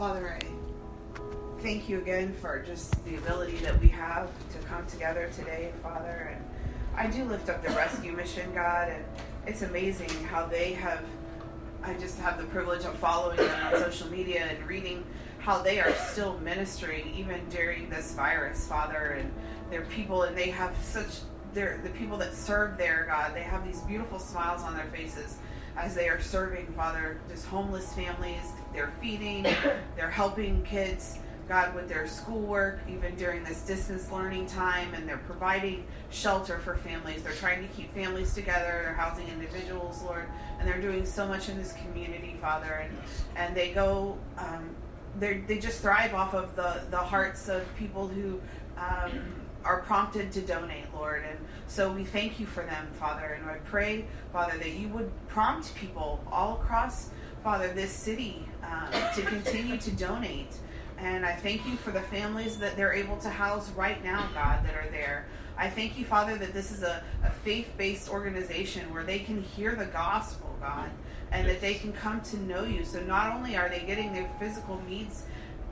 Father, I thank you again for just the ability that we have to come together today, Father. And I do lift up the rescue mission, God, and it's amazing how they have. I just have the privilege of following them on social media and reading how they are still ministering even during this virus, Father. And they're people, and they have such. They're the people that serve there, God. They have these beautiful smiles on their faces as they are serving, Father, just homeless families. They're feeding, they're helping kids, God, with their schoolwork, even during this distance learning time, and they're providing shelter for families. They're trying to keep families together, they're housing individuals, Lord, and they're doing so much in this community, Father. And, and they go, um, they just thrive off of the, the hearts of people who. Um, are prompted to donate, Lord. And so we thank you for them, Father. And I pray, Father, that you would prompt people all across, Father, this city um, to continue to donate. And I thank you for the families that they're able to house right now, God, that are there. I thank you, Father, that this is a, a faith based organization where they can hear the gospel, God, and that they can come to know you. So not only are they getting their physical needs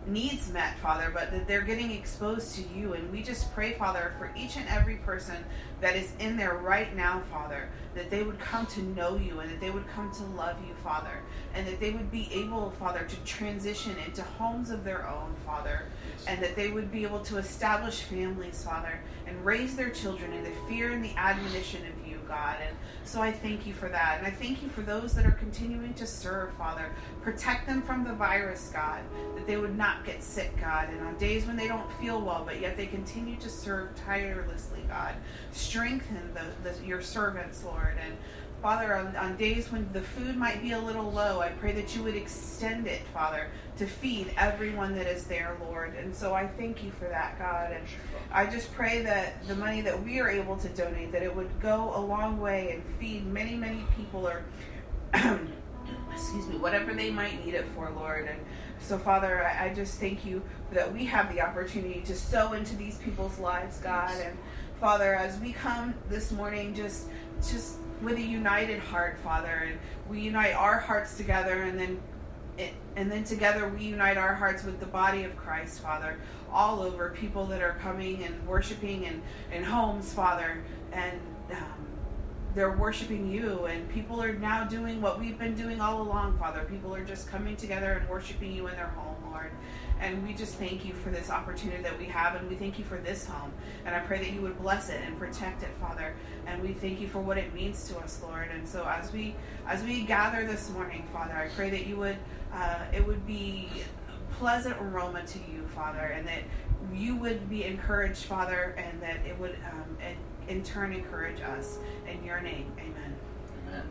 needs met, Father, but that they're getting exposed to you. And we just pray, Father, for each and every person that is in there right now, Father, that they would come to know you and that they would come to love you, Father, and that they would be able, Father, to transition into homes of their own, Father, and that they would be able to establish families, Father, and raise their children in the fear and the admonition you, God. And so I thank you for that. And I thank you for those that are continuing to serve, Father. Protect them from the virus, God, that they would not get sick, God. And on days when they don't feel well, but yet they continue to serve tirelessly, God, strengthen the, the, your servants, Lord. And Father, on, on, days when the food might be a little low, I pray that you would extend it, Father, to feed everyone that is there, Lord. And so I thank you for that, God. And I just pray that the money that we are able to donate, that it would go a long way and feed many, many people or, excuse me, whatever they might need it for, Lord. And so, Father, I, I just thank you that we have the opportunity to sow into these people's lives, God. And Father, as we come this morning, just, just with a united heart, Father, and we unite our hearts together, and then and then together we unite our hearts with the body of Christ, Father, all over people that are coming and worshiping in, in homes, Father, and um, they're worshiping you, and people are now doing what we've been doing all along, Father. People are just coming together and worshiping you in their home, Lord. And we just thank you for this opportunity that we have, and we thank you for this home. And I pray that you would bless it and protect it, Father. And we thank you for what it means to us, Lord. And so as we as we gather this morning, Father, I pray that you would uh, it would be a pleasant aroma to you, Father, and that you would be encouraged, Father, and that it would um, in turn encourage us. In your name, Amen. there's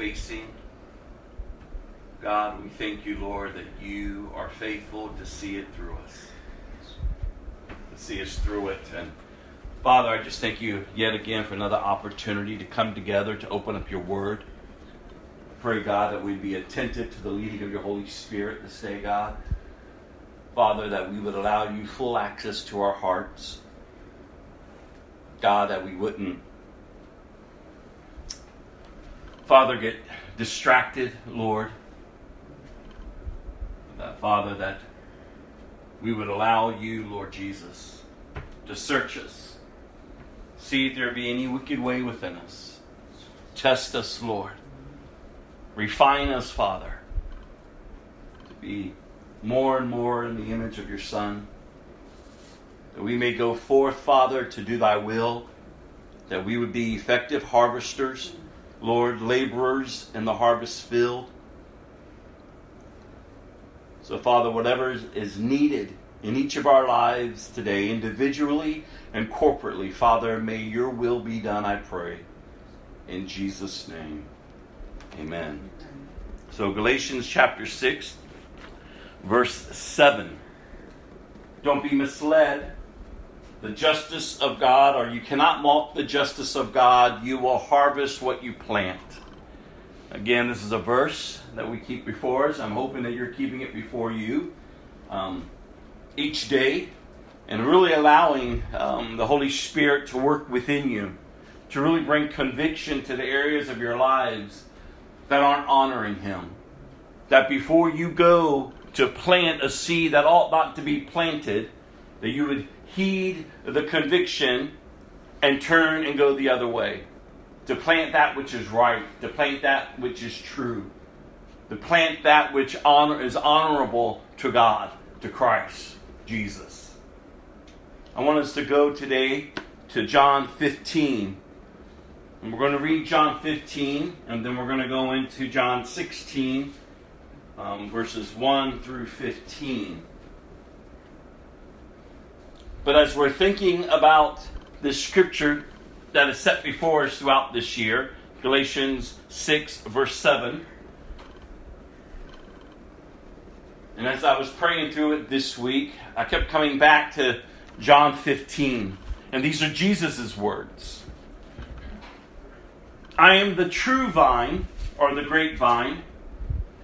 facing, God, we thank you, Lord, that you are faithful to see it through us To see us through it. And Father, I just thank you yet again for another opportunity to come together to open up your word. Pray, God, that we'd be attentive to the leading of your Holy Spirit this day, God. Father, that we would allow you full access to our hearts. God, that we wouldn't, Father, get distracted, Lord. Father, that we would allow you, Lord Jesus, to search us. See if there be any wicked way within us. Test us, Lord. Refine us, Father, to be more and more in the image of your Son. That we may go forth, Father, to do thy will. That we would be effective harvesters, Lord, laborers in the harvest field so, Father, whatever is needed in each of our lives today, individually and corporately, Father, may your will be done, I pray. In Jesus' name, amen. So, Galatians chapter 6, verse 7. Don't be misled. The justice of God, or you cannot mock the justice of God. You will harvest what you plant. Again, this is a verse that we keep before us. I'm hoping that you're keeping it before you um, each day and really allowing um, the Holy Spirit to work within you to really bring conviction to the areas of your lives that aren't honoring Him. That before you go to plant a seed that ought not to be planted, that you would heed the conviction and turn and go the other way to plant that which is right, to plant that which is true, to plant that which honor is honorable to God, to Christ Jesus. I want us to go today to John 15. And we're going to read John 15, and then we're going to go into John 16, um, verses 1 through 15. But as we're thinking about this scripture that is set before us throughout this year. Galatians 6, verse 7. And as I was praying through it this week, I kept coming back to John 15. And these are Jesus' words I am the true vine, or the grapevine,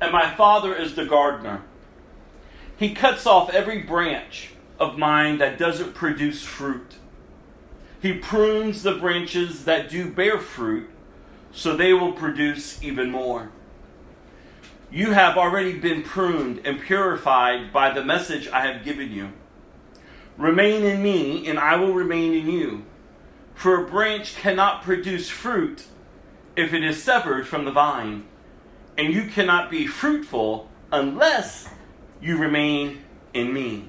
and my Father is the gardener. He cuts off every branch of mine that doesn't produce fruit he prunes the branches that do bear fruit so they will produce even more. You have already been pruned and purified by the message I have given you. Remain in me, and I will remain in you. For a branch cannot produce fruit if it is severed from the vine, and you cannot be fruitful unless you remain in me.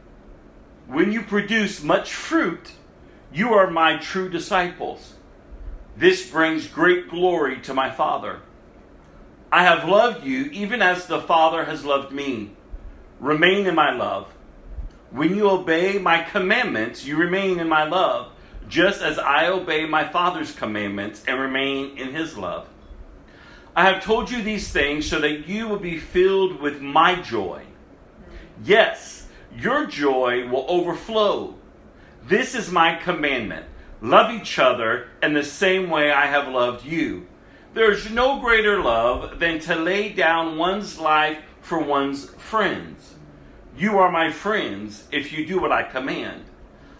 When you produce much fruit, you are my true disciples. This brings great glory to my Father. I have loved you even as the Father has loved me. Remain in my love. When you obey my commandments, you remain in my love, just as I obey my Father's commandments and remain in his love. I have told you these things so that you will be filled with my joy. Yes, your joy will overflow. This is my commandment love each other in the same way I have loved you. There is no greater love than to lay down one's life for one's friends. You are my friends if you do what I command.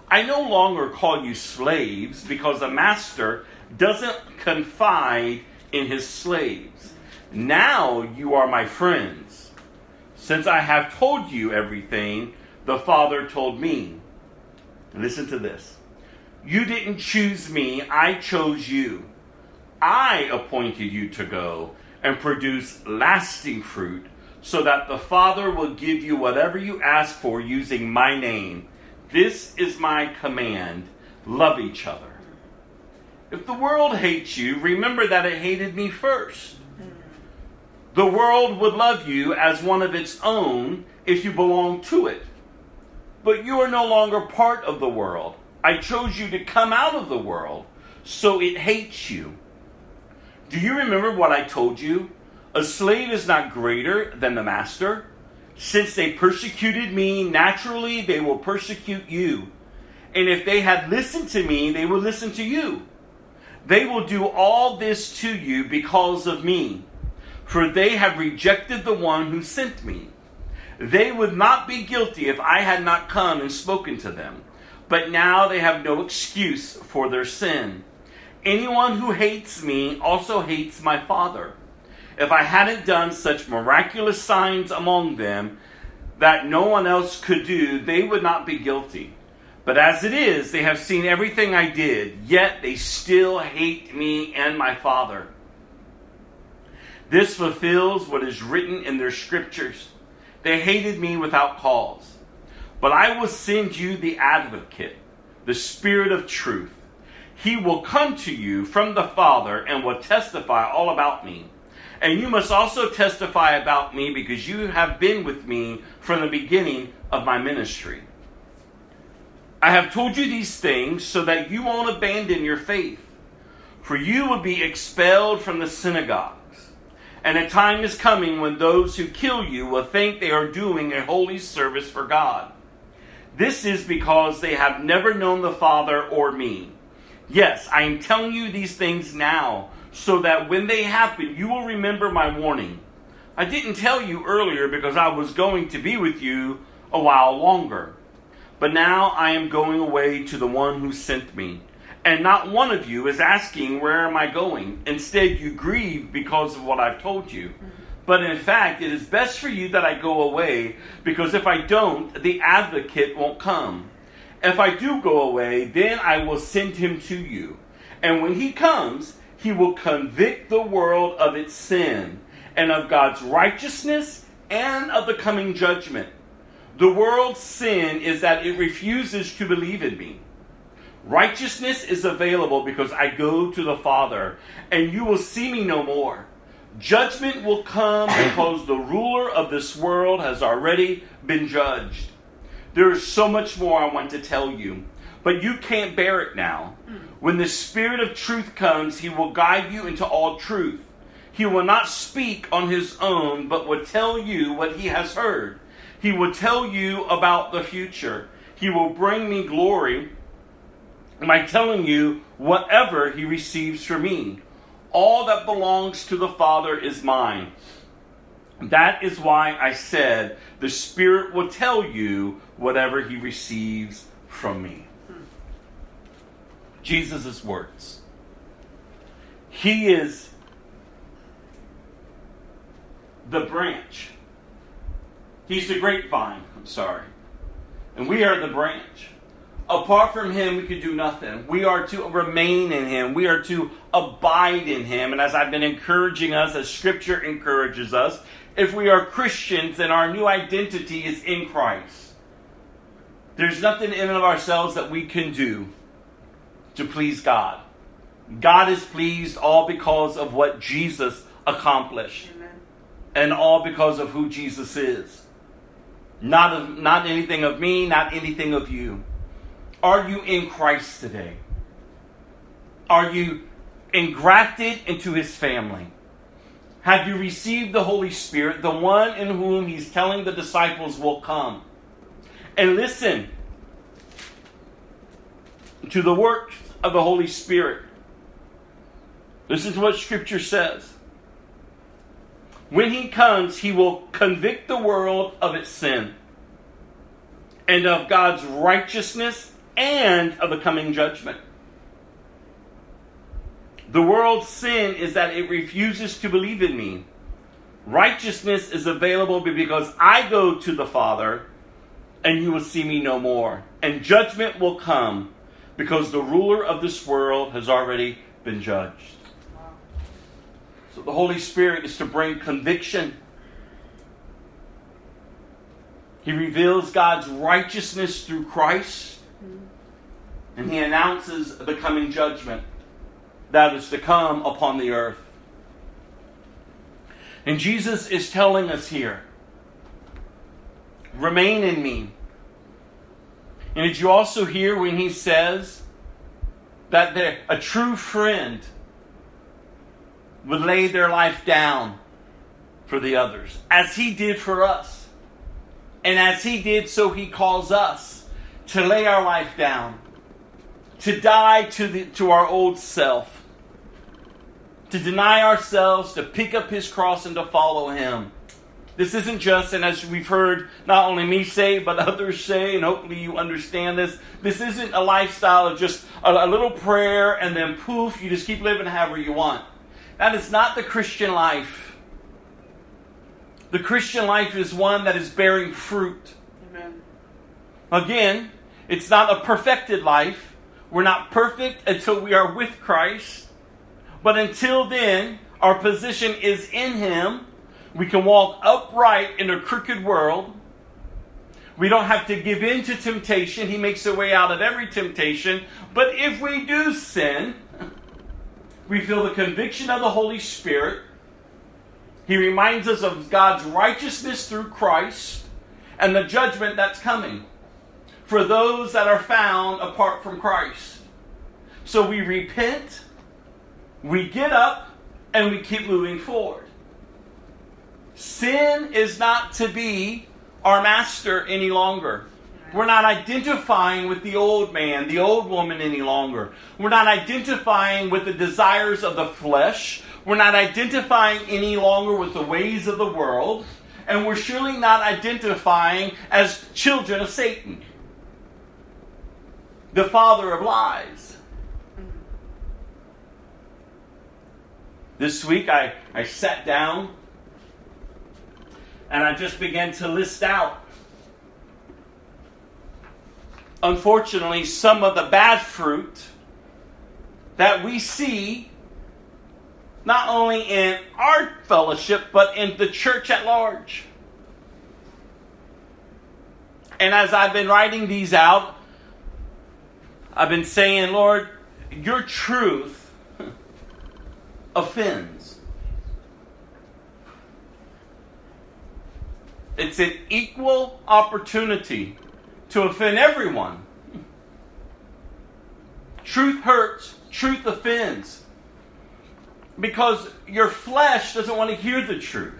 I no longer call you slaves because a master doesn't confide in his slaves. Now you are my friends. Since I have told you everything the Father told me. Listen to this. You didn't choose me, I chose you. I appointed you to go and produce lasting fruit, so that the Father will give you whatever you ask for using my name. This is my command love each other. If the world hates you, remember that it hated me first. The world would love you as one of its own if you belong to it. But you are no longer part of the world. I chose you to come out of the world, so it hates you. Do you remember what I told you? A slave is not greater than the master. Since they persecuted me, naturally they will persecute you. And if they had listened to me, they will listen to you. They will do all this to you because of me, for they have rejected the one who sent me. They would not be guilty if I had not come and spoken to them. But now they have no excuse for their sin. Anyone who hates me also hates my Father. If I hadn't done such miraculous signs among them that no one else could do, they would not be guilty. But as it is, they have seen everything I did, yet they still hate me and my Father. This fulfills what is written in their scriptures. They hated me without cause. But I will send you the advocate, the Spirit of truth. He will come to you from the Father and will testify all about me. And you must also testify about me because you have been with me from the beginning of my ministry. I have told you these things so that you won't abandon your faith. For you will be expelled from the synagogues. And a time is coming when those who kill you will think they are doing a holy service for God. This is because they have never known the Father or me. Yes, I am telling you these things now, so that when they happen, you will remember my warning. I didn't tell you earlier because I was going to be with you a while longer. But now I am going away to the one who sent me. And not one of you is asking, Where am I going? Instead, you grieve because of what I've told you. Mm-hmm. But in fact, it is best for you that I go away, because if I don't, the advocate won't come. If I do go away, then I will send him to you. And when he comes, he will convict the world of its sin, and of God's righteousness, and of the coming judgment. The world's sin is that it refuses to believe in me. Righteousness is available because I go to the Father, and you will see me no more. Judgment will come because the ruler of this world has already been judged. There is so much more I want to tell you, but you can't bear it now. When the Spirit of truth comes, he will guide you into all truth. He will not speak on his own, but will tell you what he has heard. He will tell you about the future. He will bring me glory by telling you whatever he receives from me. All that belongs to the Father is mine. That is why I said, The Spirit will tell you whatever he receives from me. Jesus' words. He is the branch. He's the grapevine, I'm sorry. And we are the branch. Apart from him, we could do nothing. We are to remain in him. We are to abide in him. And as I've been encouraging us, as scripture encourages us, if we are Christians, then our new identity is in Christ. There's nothing in and of ourselves that we can do to please God. God is pleased all because of what Jesus accomplished. Amen. And all because of who Jesus is. Not of not anything of me, not anything of you. Are you in Christ today? Are you engrafted into his family? Have you received the Holy Spirit, the one in whom he's telling the disciples will come? And listen to the works of the Holy Spirit. Listen to what Scripture says. When he comes, he will convict the world of its sin and of God's righteousness and of the coming judgment. The world's sin is that it refuses to believe in me. Righteousness is available because I go to the Father and you will see me no more. And judgment will come because the ruler of this world has already been judged. So the Holy Spirit is to bring conviction. He reveals God's righteousness through Christ, and he announces the coming judgment that is to come upon the earth. And Jesus is telling us here remain in me. And did you also hear when he says that a true friend would lay their life down for the others, as he did for us? And as he did, so he calls us to lay our life down, to die to, the, to our old self to deny ourselves, to pick up his cross, and to follow him. This isn't just, and as we've heard not only me say, but others say, and hopefully you understand this, this isn't a lifestyle of just a, a little prayer and then poof, you just keep living however you want. That is not the Christian life. The Christian life is one that is bearing fruit. Amen. Again, it's not a perfected life. We're not perfect until we are with Christ. But until then, our position is in Him. We can walk upright in a crooked world. We don't have to give in to temptation. He makes a way out of every temptation. But if we do sin, we feel the conviction of the Holy Spirit. He reminds us of God's righteousness through Christ and the judgment that's coming for those that are found apart from Christ. So we repent we get up and we keep moving forward. Sin is not to be our master any longer. We're not identifying with the old man, the old woman any longer. We're not identifying with the desires of the flesh. We're not identifying any longer with the ways of the world. And we're surely not identifying as children of Satan, the father of lies. This week I, I sat down and I just began to list out, unfortunately, some of the bad fruit that we see not only in our fellowship, but in the church at large. And as I've been writing these out, I've been saying, Lord, your truth offends. It's an equal opportunity to offend everyone. Truth hurts, truth offends. because your flesh doesn't want to hear the truth.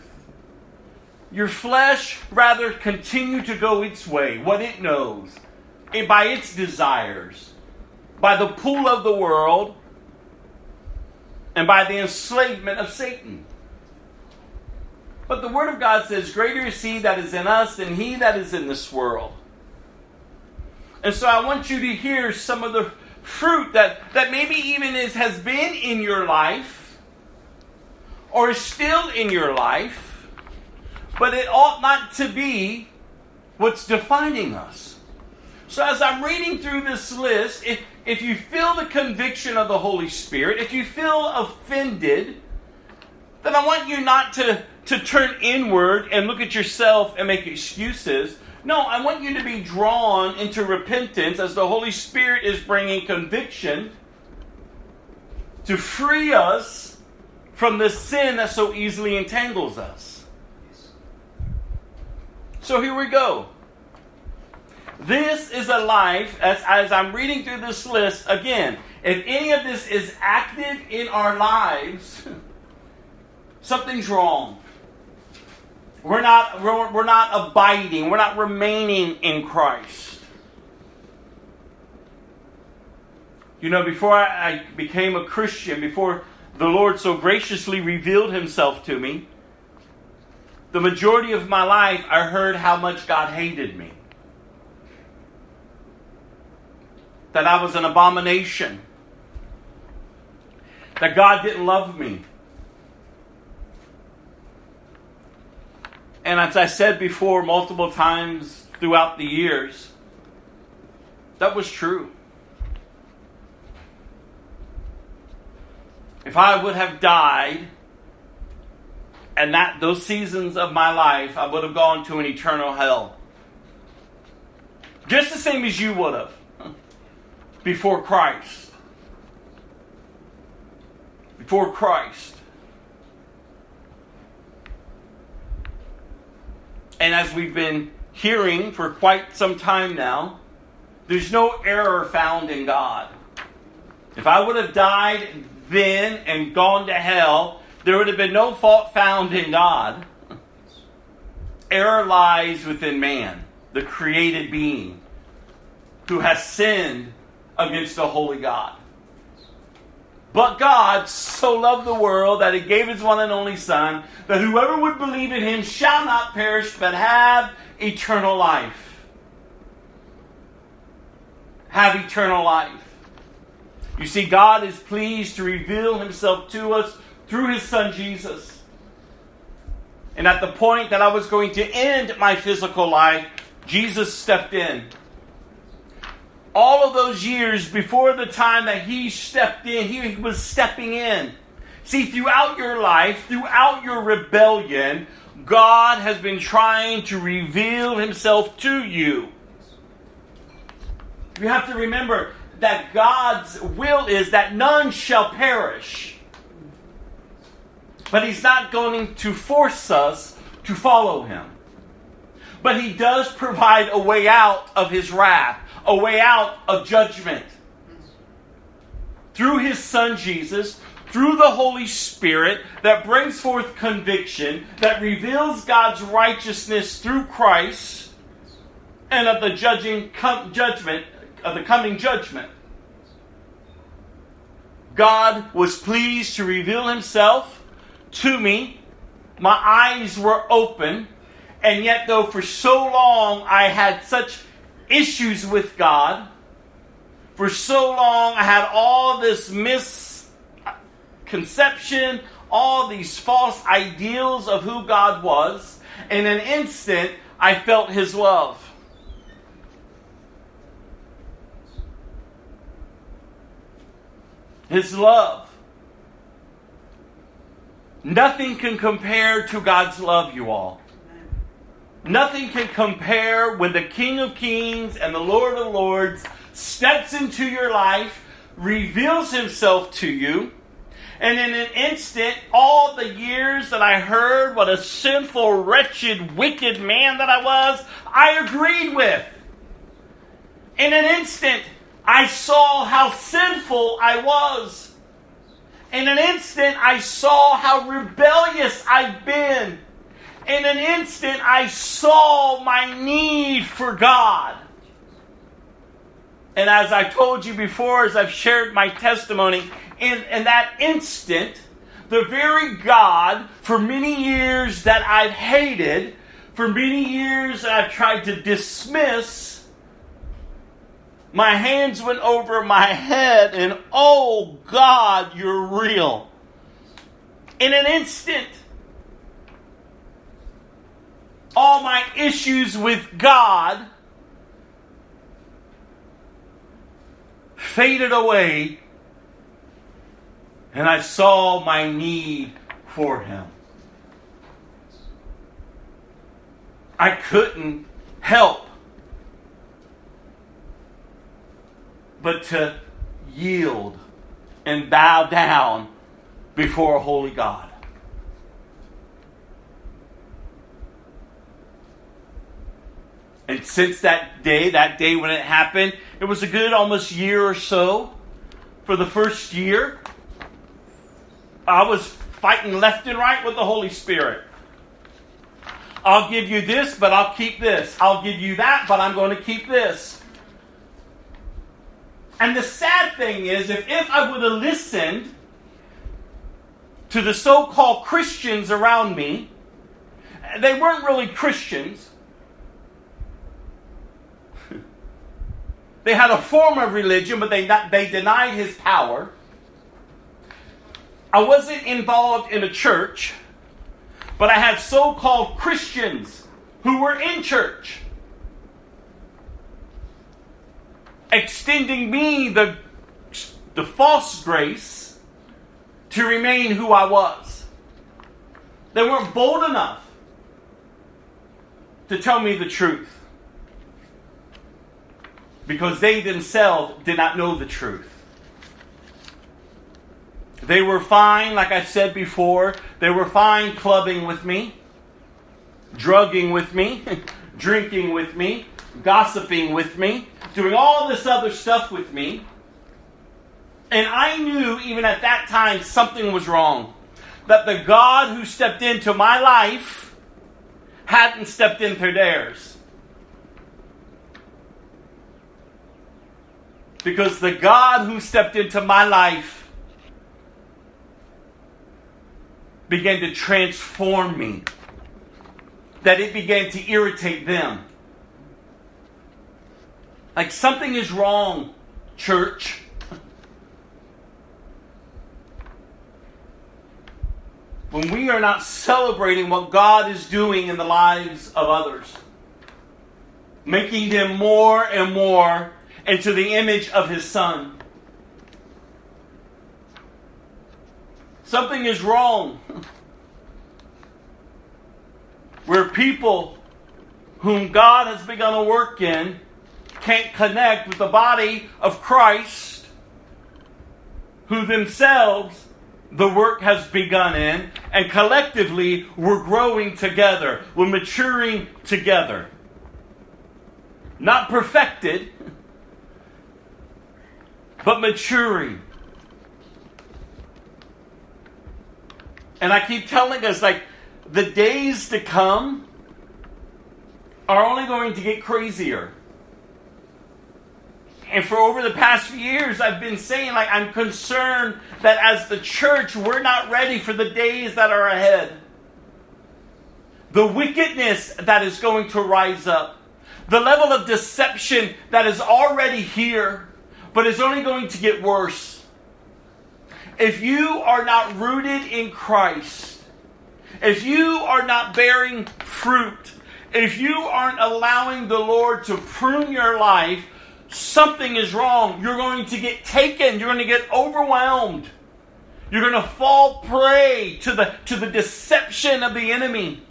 Your flesh rather continue to go its way, what it knows, and by its desires, by the pull of the world, and by the enslavement of Satan. But the Word of God says, Greater is He that is in us than He that is in this world. And so I want you to hear some of the fruit that, that maybe even is, has been in your life or is still in your life, but it ought not to be what's defining us. So as I'm reading through this list, if, if you feel the conviction of the Holy Spirit, if you feel offended, then I want you not to, to turn inward and look at yourself and make excuses. No, I want you to be drawn into repentance as the Holy Spirit is bringing conviction to free us from the sin that so easily entangles us. So here we go. This is a life, as, as I'm reading through this list, again, if any of this is active in our lives, something's wrong. We're not, we're, we're not abiding, we're not remaining in Christ. You know, before I became a Christian, before the Lord so graciously revealed himself to me, the majority of my life I heard how much God hated me. That I was an abomination. That God didn't love me. And as I said before multiple times throughout the years, that was true. If I would have died and that those seasons of my life, I would have gone to an eternal hell. Just the same as you would have before Christ. Before Christ. And as we've been hearing for quite some time now, there's no error found in God. If I would have died then and gone to hell, there would have been no fault found in God. Error lies within man, the created being, who has sinned against a holy God. But God so loved the world that he gave his one and only Son, that whoever would believe in him shall not perish, but have eternal life. Have eternal life. You see, God is pleased to reveal himself to us through his Son Jesus. And at the point that I was going to end my physical life, Jesus stepped in all of those years before the time that he stepped in, he was stepping in. See, throughout your life, throughout your rebellion, God has been trying to reveal himself to you. You have to remember that God's will is that none shall perish. But he's not going to force us to follow him. But he does provide a way out of his wrath a way out of judgment. Through his son Jesus, through the Holy Spirit that brings forth conviction, that reveals God's righteousness through Christ, and of the judging com- judgment, of the coming judgment. God was pleased to reveal himself to me. My eyes were open, and yet, though for so long I had such issues with God. For so long, I had all this misconception, all these false ideals of who God was. In an instant, I felt His love. His love. Nothing can compare to God's love, you all. Nothing can compare when the King of Kings and the Lord of Lords steps into your life, reveals himself to you, and in an instant, all the years that I heard what a sinful, wretched, wicked man that I was, I agreed with. In an instant, I saw how sinful I was. In an instant, I saw how rebellious I've been. In an instant, I saw my need for God. And as I told you before, as I've shared my testimony, in, in that instant, the very God for many years that I've hated, for many years I've tried to dismiss, my hands went over my head, and oh God, you're real. In an instant, all my issues with God faded away, and I saw my need for Him. I couldn't help but to yield and bow down before a holy God. And since that day, that day when it happened, it was a good almost year or so. For the first year, I was fighting left and right with the Holy Spirit. I'll give you this, but I'll keep this. I'll give you that, but I'm going to keep this. And the sad thing is, if, if I would have listened to the so called Christians around me, they weren't really Christians. They had a form of religion, but they, not, they denied his power. I wasn't involved in a church, but I had so called Christians who were in church. extending me the, the false grace to remain who I was. They weren't bold enough to tell me the truth because they themselves did not know the truth. They were fine, like I said before, they were fine clubbing with me, drugging with me, drinking with me, gossiping with me, doing all this other stuff with me. And I knew even at that time something was wrong. That the God who stepped into my life hadn't stepped into theirs. Because the God who stepped into my life began to transform me, that it began to irritate them. Like something is wrong, church. When we are not celebrating what God is doing in the lives of others, making them more and more into the image of His Son. Something is wrong. Where people whom God has begun to work in can't connect with the body of Christ, who themselves the work has begun in, and collectively we're growing together, we're maturing together. Not perfected, but maturing. And I keep telling us, like, the days to come are only going to get crazier and for over the past few years, I've been saying, like, I'm concerned that as the church, we're not ready for the days that are ahead. The wickedness that is going to rise up, the level of deception that is already here, but it's only going to get worse. If you are not rooted in Christ, if you are not bearing fruit, if you aren't allowing the Lord to prune your life, something is wrong. You're going to get taken. You're going to get overwhelmed. You're going to fall prey to the, to the deception of the enemy.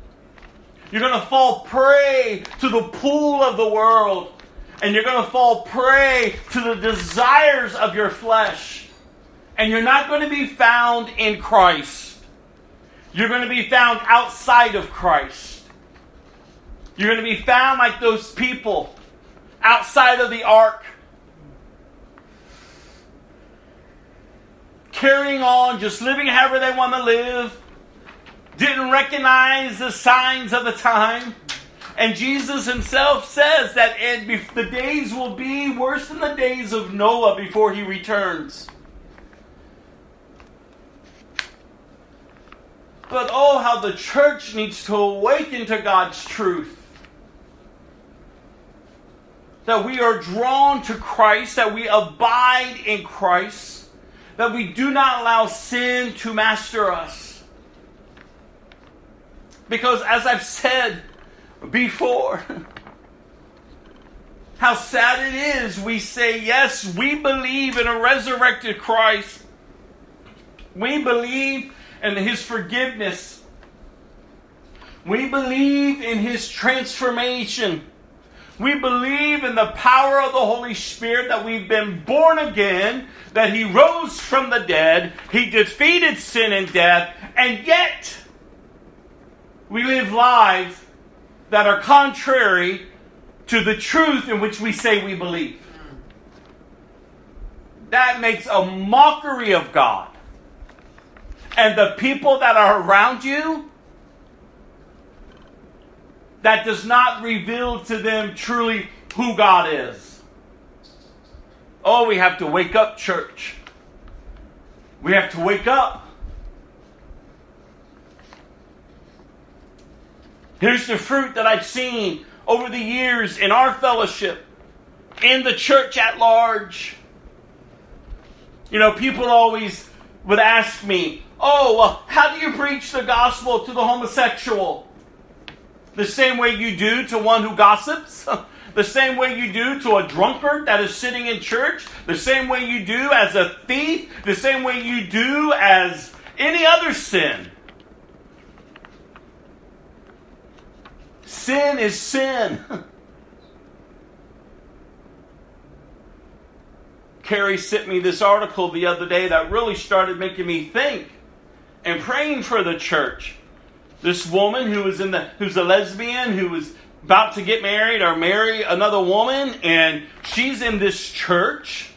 You're going to fall prey to the pool of the world. And you're going to fall prey to the desires of your flesh. And you're not going to be found in Christ. You're going to be found outside of Christ. You're going to be found like those people outside of the ark, carrying on, just living however they want to live, didn't recognize the signs of the time. And Jesus himself says that the days will be worse than the days of Noah before he returns. But oh, how the church needs to awaken to God's truth. That we are drawn to Christ, that we abide in Christ, that we do not allow sin to master us. Because, as I've said before, how sad it is we say, yes, we believe in a resurrected Christ. We believe in his forgiveness. We believe in his transformation. We believe in the power of the Holy Spirit that we've been born again, that he rose from the dead, he defeated sin and death, and yet we live lives that are contrary to the truth in which we say we believe. That makes a mockery of God and the people that are around you, that does not reveal to them truly who God is. Oh, we have to wake up, church. We have to wake up. Here's the fruit that I've seen over the years in our fellowship, in the church at large. You know, people always would ask me, Oh, well, how do you preach the gospel to the homosexual? The same way you do to one who gossips? the same way you do to a drunkard that is sitting in church? The same way you do as a thief? The same way you do as any other sin? Sin is sin. Carrie sent me this article the other day that really started making me think and praying for the church. This woman who was in the who's a lesbian who was about to get married or marry another woman, and she's in this church.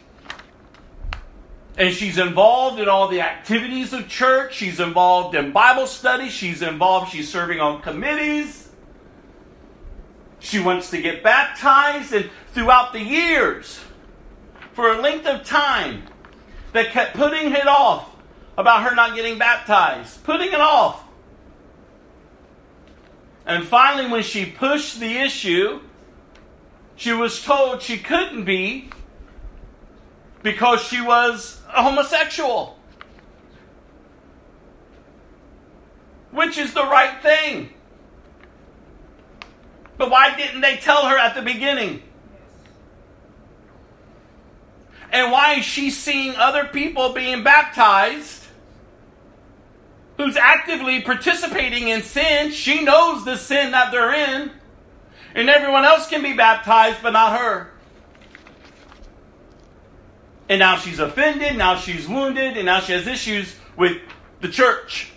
And she's involved in all the activities of church. She's involved in Bible study. She's involved, she's serving on committees. She wants to get baptized. And throughout the years, for a length of time, they kept putting it off about her not getting baptized, putting it off. And finally, when she pushed the issue, she was told she couldn't be because she was a homosexual. Which is the right thing. But why didn't they tell her at the beginning? And why is she seeing other people being baptized who's actively participating in sin, she knows the sin that they're in. And everyone else can be baptized, but not her. And now she's offended, now she's wounded, and now she has issues with the church.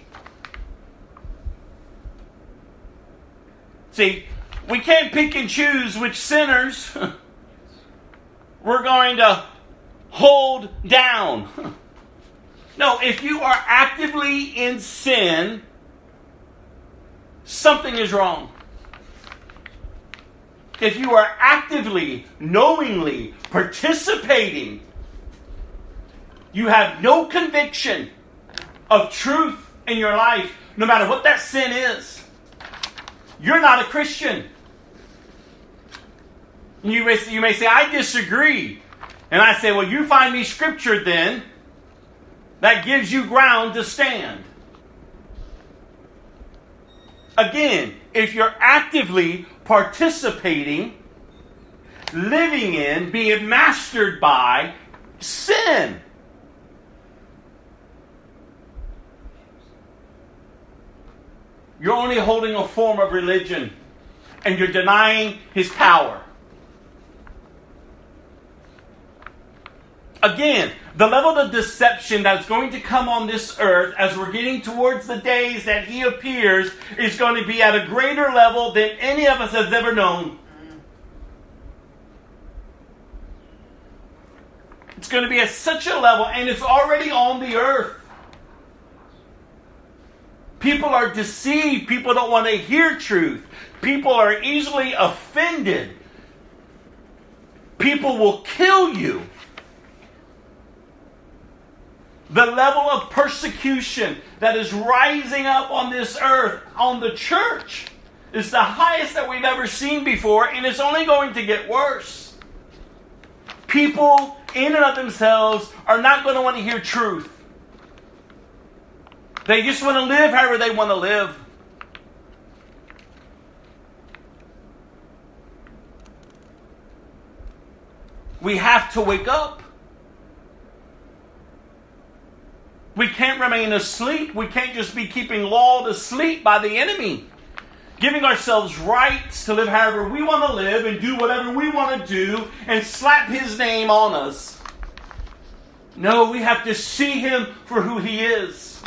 See, we can't pick and choose which sinners we're going to hold down. No, if you are actively in sin, something is wrong. If you are actively, knowingly participating, you have no conviction of truth in your life, no matter what that sin is, you're not a Christian. You may, you may say, I disagree. And I say, well, you find me scripture then that gives you ground to stand. Again, if you're actively participating, living in, being mastered by sin, you're only holding a form of religion and you're denying his power. Again, the level of deception that's going to come on this earth as we're getting towards the days that he appears is going to be at a greater level than any of us has ever known. It's going to be at such a level, and it's already on the earth. People are deceived. People don't want to hear truth. People are easily offended. People will kill you. The level of persecution that is rising up on this earth, on the church, is the highest that we've ever seen before, and it's only going to get worse. People, in and of themselves, are not going to want to hear truth. They just want to live however they want to live. We have to wake up. We can't remain asleep. We can't just be keeping lulled asleep by the enemy. Giving ourselves rights to live however we want to live and do whatever we want to do and slap his name on us. No, we have to see him for who he is.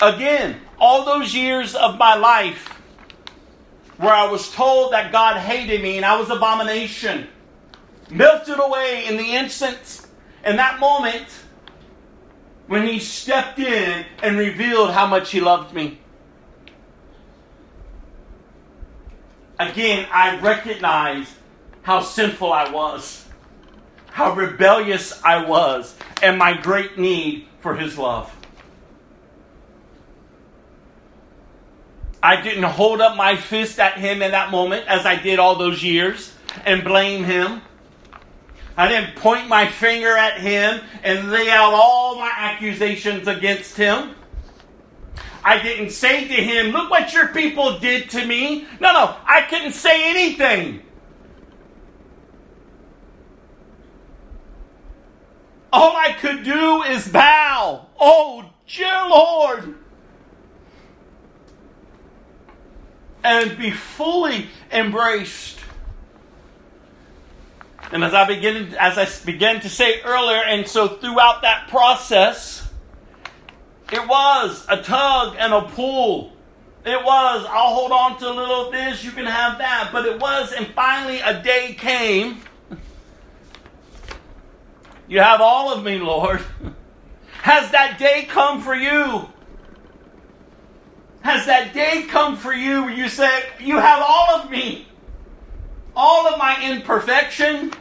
Again, all those years of my life where I was told that God hated me and I was abomination melted away in the instant in that moment when he stepped in and revealed how much he loved me. Again, I recognized how sinful I was, how rebellious I was, and my great need for his love. I didn't hold up my fist at him in that moment as I did all those years and blame him. I didn't point my finger at him and lay out all my accusations against him. I didn't say to him, Look what your people did to me. No, no, I couldn't say anything. All I could do is bow. Oh, dear Lord. And be fully embraced and as I begin, as I began to say earlier, and so throughout that process, it was a tug and a pull. It was, I'll hold on to a little of this, you can have that. But it was, and finally a day came. You have all of me, Lord. Has that day come for you? Has that day come for you where you say, You have all of me? All of my imperfection,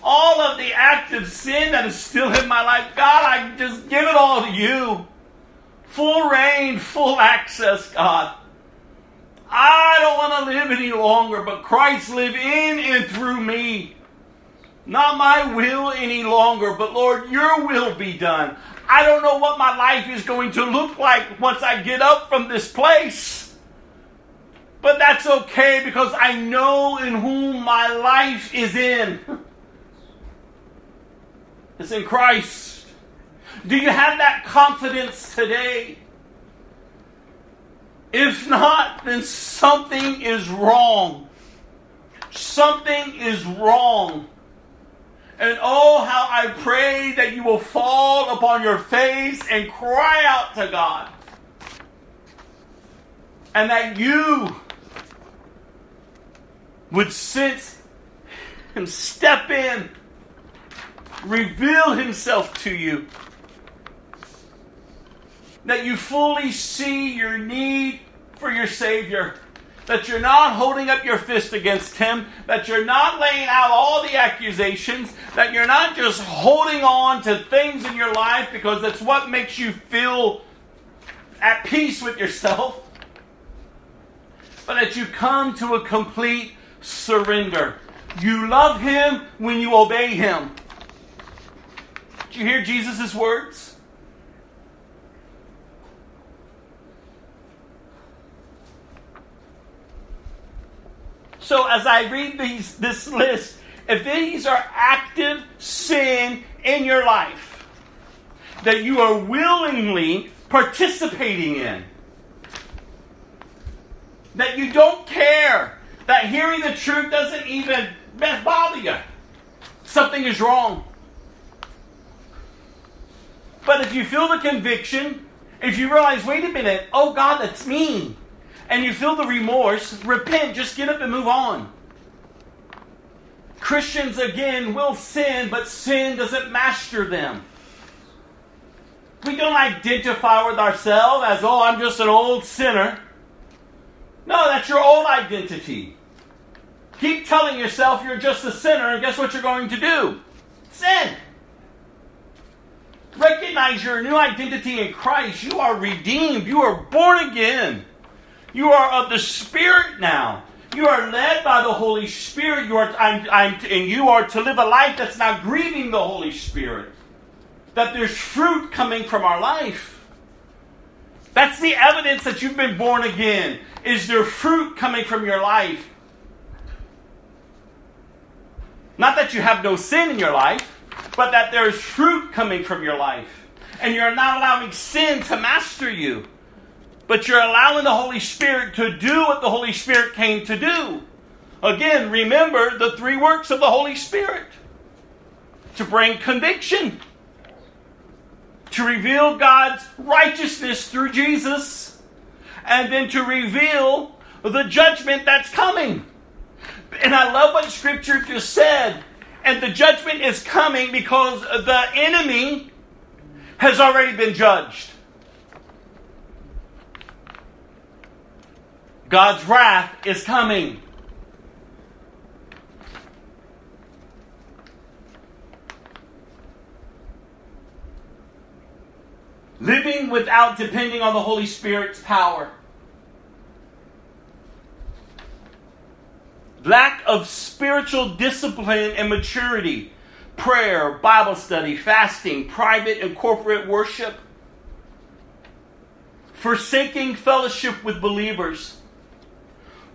all of the active sin that is still in my life. God, I just give it all to you. Full reign, full access, God. I don't want to live any longer, but Christ live in and through me. Not my will any longer, but Lord, your will be done. I don't know what my life is going to look like once I get up from this place. But that's okay because I know in whom my life is in. It's in Christ. Do you have that confidence today? If not, then something is wrong. Something is wrong. And oh, how I pray that you will fall upon your face and cry out to God. And that you would sit and step in, reveal himself to you. That you fully see your need for your Savior. That you're not holding up your fist against him. That you're not laying out all the accusations. That you're not just holding on to things in your life because that's what makes you feel at peace with yourself. But that you come to a complete surrender. You love him when you obey him. Did you hear Jesus' words? So as I read these, this list, if these are active sin in your life that you are willingly participating in, that you don't care that hearing the truth doesn't even bother you. Something is wrong. But if you feel the conviction, if you realize, wait a minute, oh God, that's me, and you feel the remorse, repent, just get up and move on. Christians, again, will sin, but sin doesn't master them. We don't identify with ourselves as, oh, I'm just an old sinner. No, that's your old identity. Keep telling yourself you're just a sinner, and guess what you're going to do? Sin. Recognize your new identity in Christ. You are redeemed. You are born again. You are of the Spirit now. You are led by the Holy Spirit. You are, I'm, I'm, and you are to live a life that's not grieving the Holy Spirit. That there's fruit coming from our life. That's the evidence that you've been born again. Is there fruit coming from your life? Not that you have no sin in your life, but that there is fruit coming from your life. And you're not allowing sin to master you, but you're allowing the Holy Spirit to do what the Holy Spirit came to do. Again, remember the three works of the Holy Spirit to bring conviction, to reveal God's righteousness through Jesus, and then to reveal the judgment that's coming. And I love what Scripture just said. And the judgment is coming because the enemy has already been judged. God's wrath is coming. Living without depending on the Holy Spirit's power. Lack of spiritual discipline and maturity, prayer, Bible study, fasting, private and corporate worship, forsaking fellowship with believers,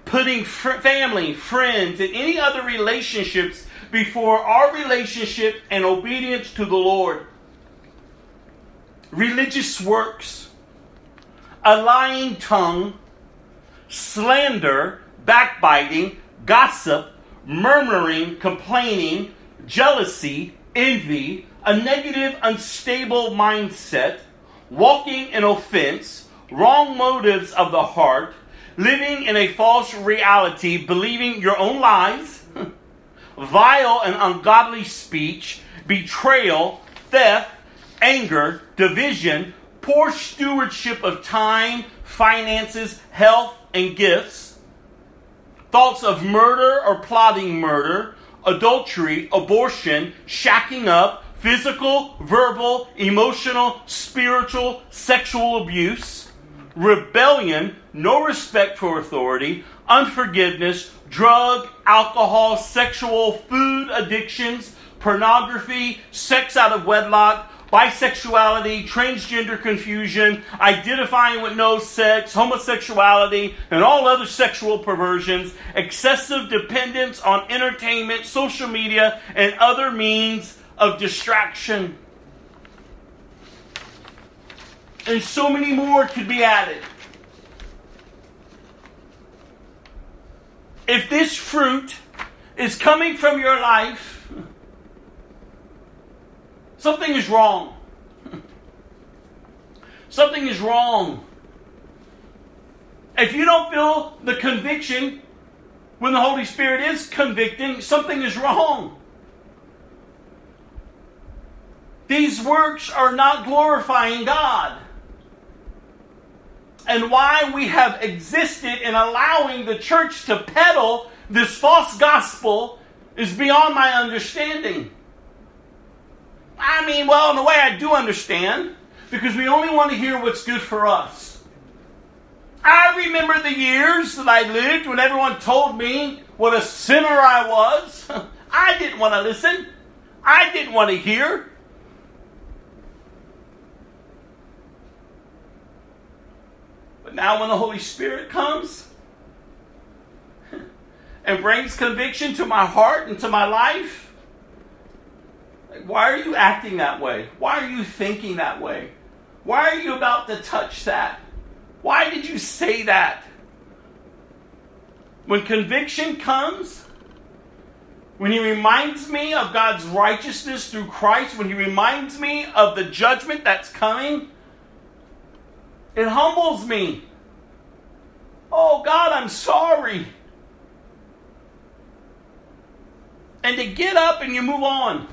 putting fr- family, friends, and any other relationships before our relationship and obedience to the Lord, religious works, a lying tongue, slander, backbiting, gossip, murmuring, complaining, jealousy, envy, a negative, unstable mindset, walking in offense, wrong motives of the heart, living in a false reality, believing your own lies, vile and ungodly speech, betrayal, theft, anger, division, poor stewardship of time, finances, health, and gifts thoughts of murder or plotting murder, adultery, abortion, shacking up, physical, verbal, emotional, spiritual, sexual abuse, rebellion, no respect for authority, unforgiveness, drug, alcohol, sexual, food addictions, pornography, sex out of wedlock, bisexuality, transgender confusion, identifying with no sex, homosexuality, and all other sexual perversions, excessive dependence on entertainment, social media, and other means of distraction. And so many more could be added. If this fruit is coming from your life, Something is wrong. Something is wrong. If you don't feel the conviction when the Holy Spirit is convicting, something is wrong. These works are not glorifying God. And why we have existed in allowing the church to peddle this false gospel is beyond my understanding. I mean, well, in a way, I do understand because we only want to hear what's good for us. I remember the years that I lived when everyone told me what a sinner I was. I didn't want to listen, I didn't want to hear. But now, when the Holy Spirit comes and brings conviction to my heart and to my life, why are you acting that way? Why are you thinking that way? Why are you about to touch that? Why did you say that? When conviction comes, when he reminds me of God's righteousness through Christ, when he reminds me of the judgment that's coming, it humbles me. Oh God, I'm sorry. and to get up and you move on.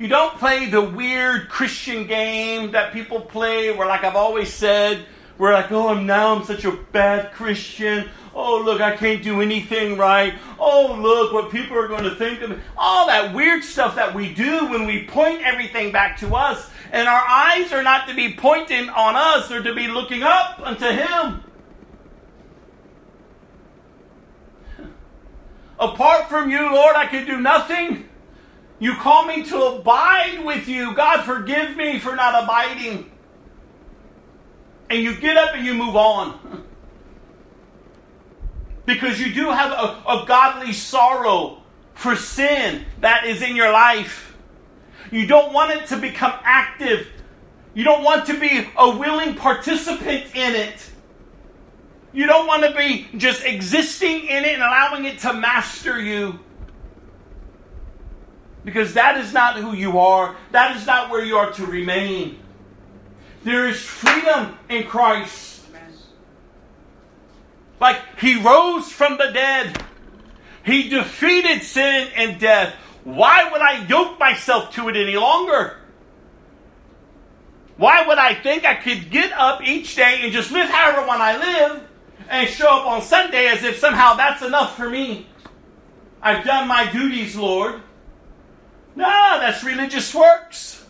You don't play the weird Christian game that people play where, like I've always said, we're like, oh, I'm now I'm such a bad Christian. Oh, look, I can't do anything right. Oh, look, what people are going to think of me. All that weird stuff that we do when we point everything back to us. And our eyes are not to be pointing on us, they're to be looking up unto Him. Apart from you, Lord, I can do nothing. You call me to abide with you. God, forgive me for not abiding. And you get up and you move on. Because you do have a, a godly sorrow for sin that is in your life. You don't want it to become active. You don't want to be a willing participant in it. You don't want to be just existing in it and allowing it to master you. Because that is not who you are. That is not where you are to remain. There is freedom in Christ. Like he rose from the dead, he defeated sin and death. Why would I yoke myself to it any longer? Why would I think I could get up each day and just live however one I live and show up on Sunday as if somehow that's enough for me? I've done my duties, Lord. No, that's religious works.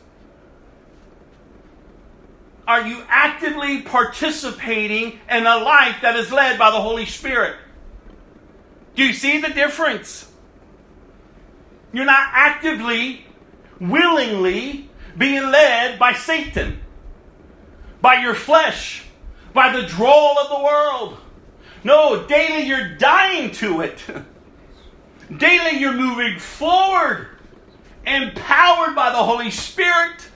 Are you actively participating in a life that is led by the Holy Spirit? Do you see the difference? You're not actively, willingly being led by Satan, by your flesh, by the drawl of the world. No, daily you're dying to it. daily you're moving forward empowered by the Holy Spirit,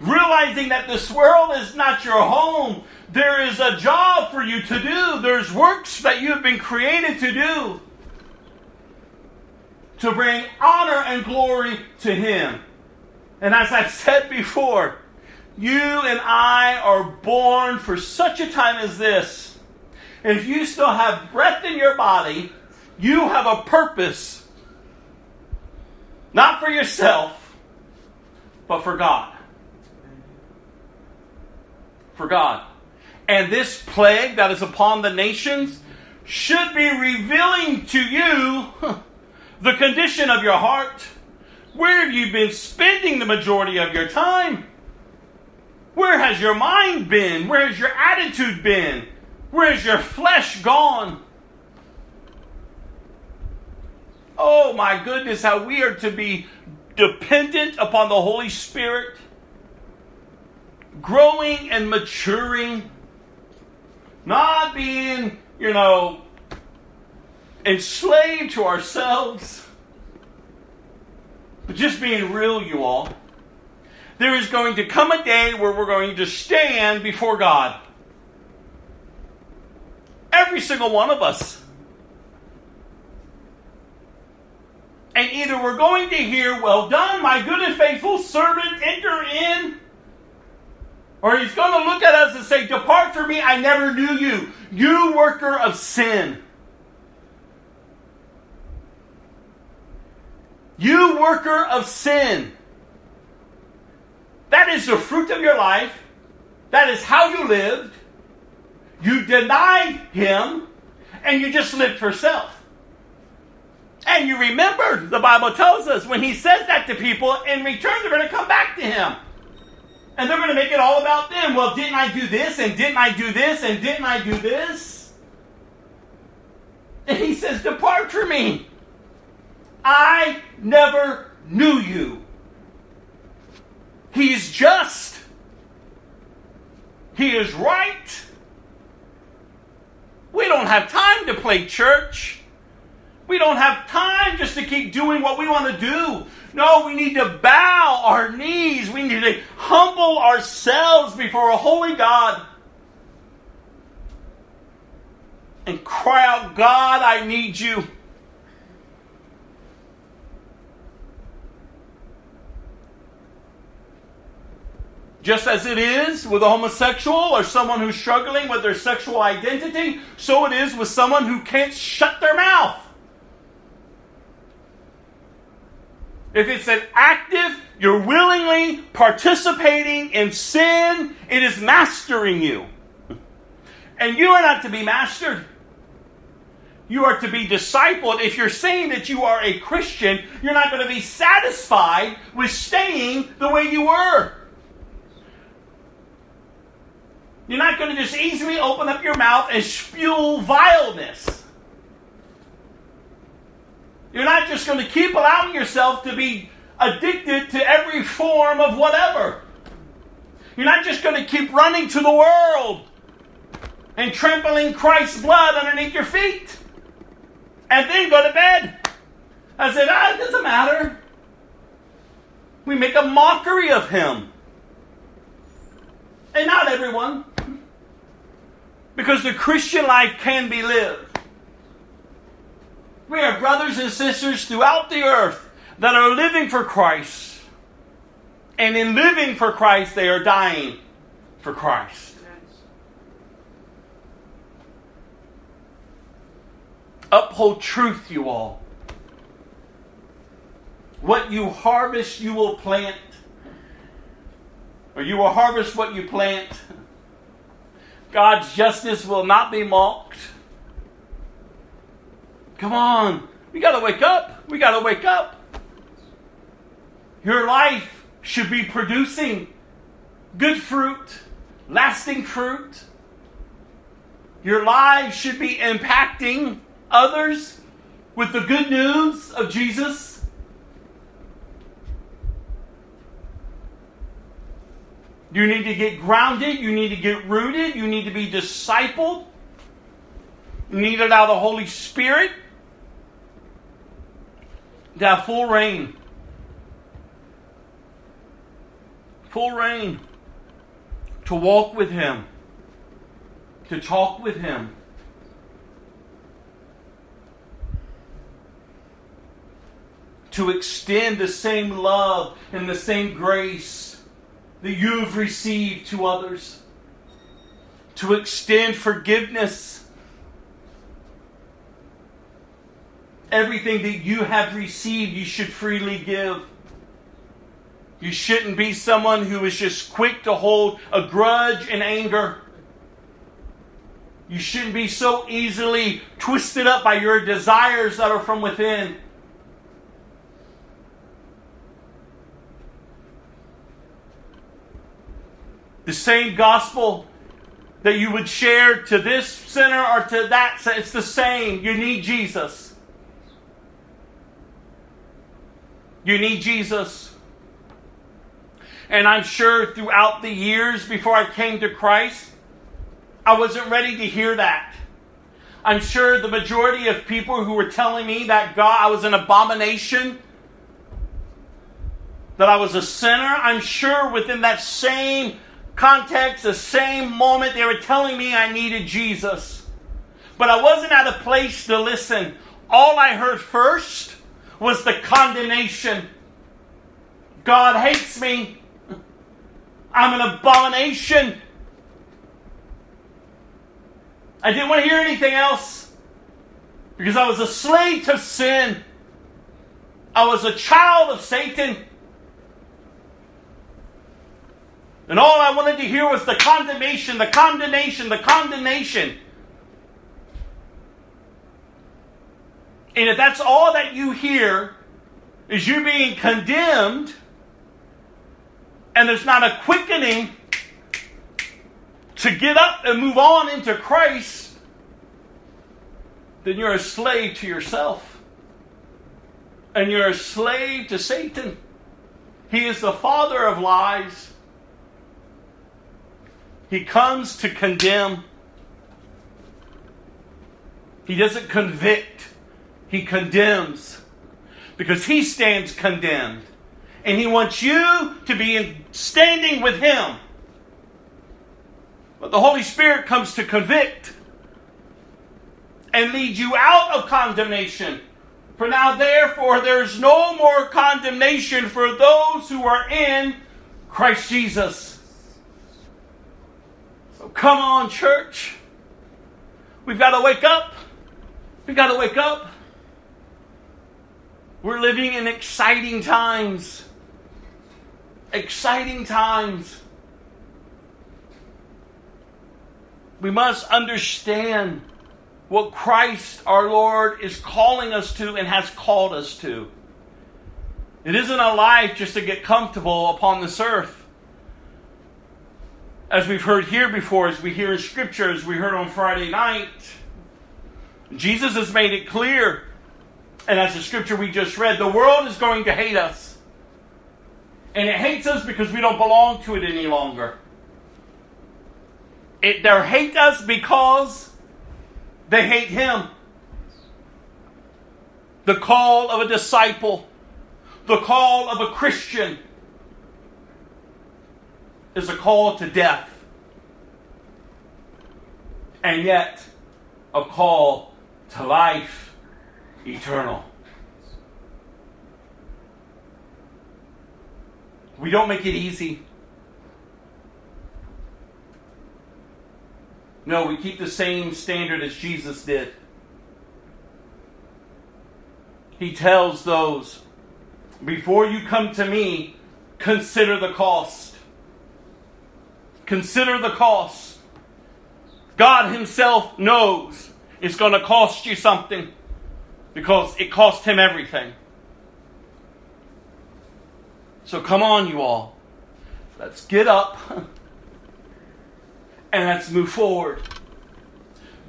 realizing that this world is not your home. There is a job for you to do, there's works that you have been created to do to bring honor and glory to Him. And as I've said before, you and I are born for such a time as this. If you still have breath in your body, you have a purpose not for yourself, but for God. For God. And this plague that is upon the nations should be revealing to you the condition of your heart. Where have you been spending the majority of your time? Where has your mind been? Where has your attitude been? Where has your flesh gone? Oh my goodness, how we are to be dependent upon the Holy Spirit, growing and maturing, not being, you know, enslaved to ourselves, but just being real, you all. There is going to come a day where we're going to stand before God. Every single one of us. And either we're going to hear, Well done, my good and faithful servant, enter in. Or he's going to look at us and say, Depart from me, I never knew you, you worker of sin. You worker of sin. That is the fruit of your life. That is how you lived. You denied him, and you just lived for self. And you remember, the Bible tells us when he says that to people, in return, they're going to come back to him. And they're going to make it all about them. Well, didn't I do this? And didn't I do this? And didn't I do this? And he says, Depart from me. I never knew you. He's just. He is right. We don't have time to play church. We don't have time just to keep doing what we want to do. No, we need to bow our knees. We need to humble ourselves before a holy God and cry out, God, I need you. Just as it is with a homosexual or someone who's struggling with their sexual identity, so it is with someone who can't shut their mouth. If it's an active, you're willingly participating in sin, it is mastering you. And you are not to be mastered. You are to be discipled. If you're saying that you are a Christian, you're not going to be satisfied with staying the way you were. You're not going to just easily open up your mouth and spew vileness. You're not just going to keep allowing yourself to be addicted to every form of whatever. You're not just going to keep running to the world and trampling Christ's blood underneath your feet and then go to bed. I said, ah, it doesn't matter. We make a mockery of him. And not everyone. Because the Christian life can be lived. We have brothers and sisters throughout the earth that are living for Christ. And in living for Christ, they are dying for Christ. Uphold truth, you all. What you harvest, you will plant. Or you will harvest what you plant. God's justice will not be mocked. Come on. We got to wake up. We got to wake up. Your life should be producing good fruit, lasting fruit. Your life should be impacting others with the good news of Jesus. You need to get grounded. You need to get rooted. You need to be discipled. You need to allow the Holy Spirit to have full reign. Full reign. To walk with Him. To talk with Him. To extend the same love and the same grace that you've received to others. To extend forgiveness Everything that you have received, you should freely give. You shouldn't be someone who is just quick to hold a grudge and anger. You shouldn't be so easily twisted up by your desires that are from within. The same gospel that you would share to this sinner or to that, it's the same. You need Jesus. You need Jesus. And I'm sure throughout the years before I came to Christ, I wasn't ready to hear that. I'm sure the majority of people who were telling me that God, I was an abomination, that I was a sinner, I'm sure within that same context, the same moment, they were telling me I needed Jesus. But I wasn't at a place to listen. All I heard first was the condemnation. God hates me. I'm an abomination. I didn't want to hear anything else because I was a slave to sin. I was a child of Satan. And all I wanted to hear was the condemnation, the condemnation, the condemnation. And if that's all that you hear, is you being condemned, and there's not a quickening to get up and move on into Christ, then you're a slave to yourself. And you're a slave to Satan. He is the father of lies. He comes to condemn. He doesn't convict. He condemns because he stands condemned. And he wants you to be in standing with him. But the Holy Spirit comes to convict and lead you out of condemnation. For now, therefore, there is no more condemnation for those who are in Christ Jesus. So come on, church. We've got to wake up. We've got to wake up. We're living in exciting times. Exciting times. We must understand what Christ our Lord is calling us to and has called us to. It isn't a life just to get comfortable upon this earth. As we've heard here before, as we hear in Scripture, as we heard on Friday night, Jesus has made it clear, and as the Scripture we just read, the world is going to hate us. And it hates us because we don't belong to it any longer. It, they hate us because they hate Him. The call of a disciple, the call of a Christian, is a call to death. And yet, a call to life eternal. We don't make it easy. No, we keep the same standard as Jesus did. He tells those, before you come to me, consider the cost. Consider the cost. God Himself knows it's going to cost you something because it cost Him everything. So come on, you all. Let's get up and let's move forward.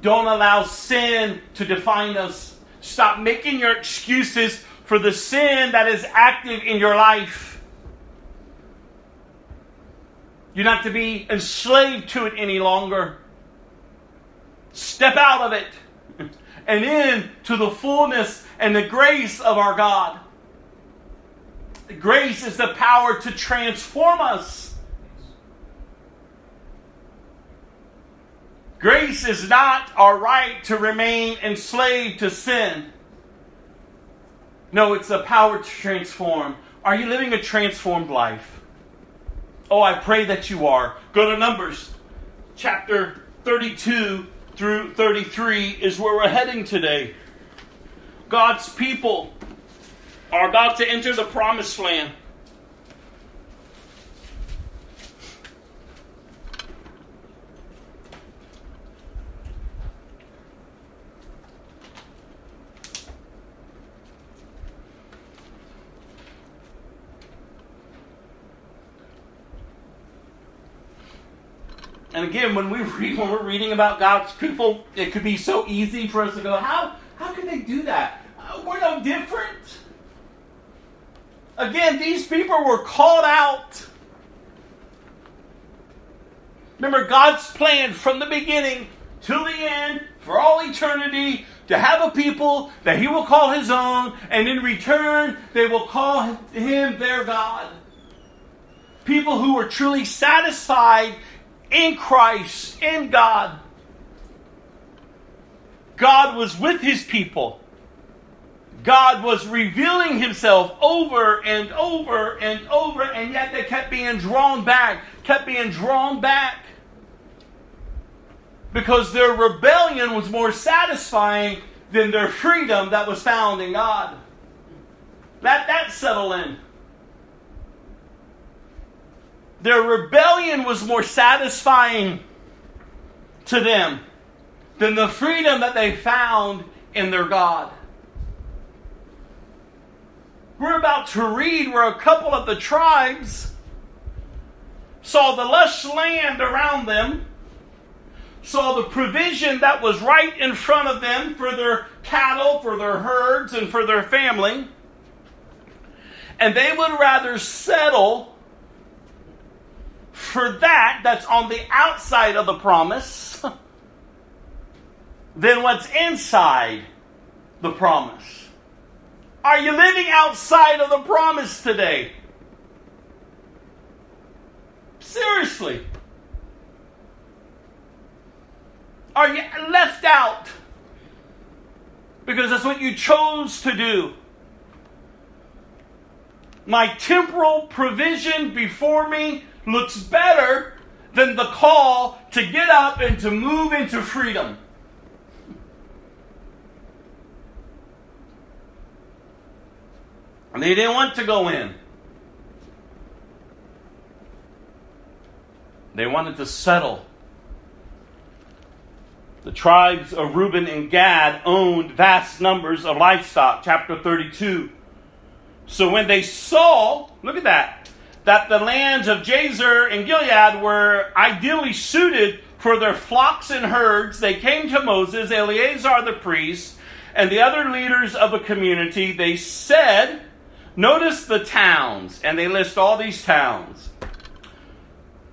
Don't allow sin to define us. Stop making your excuses for the sin that is active in your life. You're not to be enslaved to it any longer. Step out of it and into the fullness and the grace of our God. Grace is the power to transform us. Grace is not our right to remain enslaved to sin. No, it's the power to transform. Are you living a transformed life? Oh, I pray that you are. Go to Numbers chapter 32 through 33 is where we're heading today. God's people are about to enter the promised land. And again, when we read, when we're reading about God's people, it could be so easy for us to go, "How how can they do that? Uh, we're no different." Again, these people were called out. Remember, God's plan from the beginning to the end, for all eternity, to have a people that He will call His own, and in return, they will call Him their God. People who are truly satisfied in Christ, in God. God was with His people. God was revealing himself over and over and over, and yet they kept being drawn back, kept being drawn back. Because their rebellion was more satisfying than their freedom that was found in God. Let that settle in. Their rebellion was more satisfying to them than the freedom that they found in their God. We're about to read where a couple of the tribes saw the lush land around them, saw the provision that was right in front of them for their cattle, for their herds, and for their family, and they would rather settle for that that's on the outside of the promise than what's inside the promise. Are you living outside of the promise today? Seriously. Are you left out? Because that's what you chose to do. My temporal provision before me looks better than the call to get up and to move into freedom. And they didn't want to go in. They wanted to settle. The tribes of Reuben and Gad owned vast numbers of livestock, chapter 32. So when they saw, look at that, that the lands of Jazer and Gilead were ideally suited for their flocks and herds, they came to Moses, Eleazar the priest, and the other leaders of the community. They said, Notice the towns, and they list all these towns.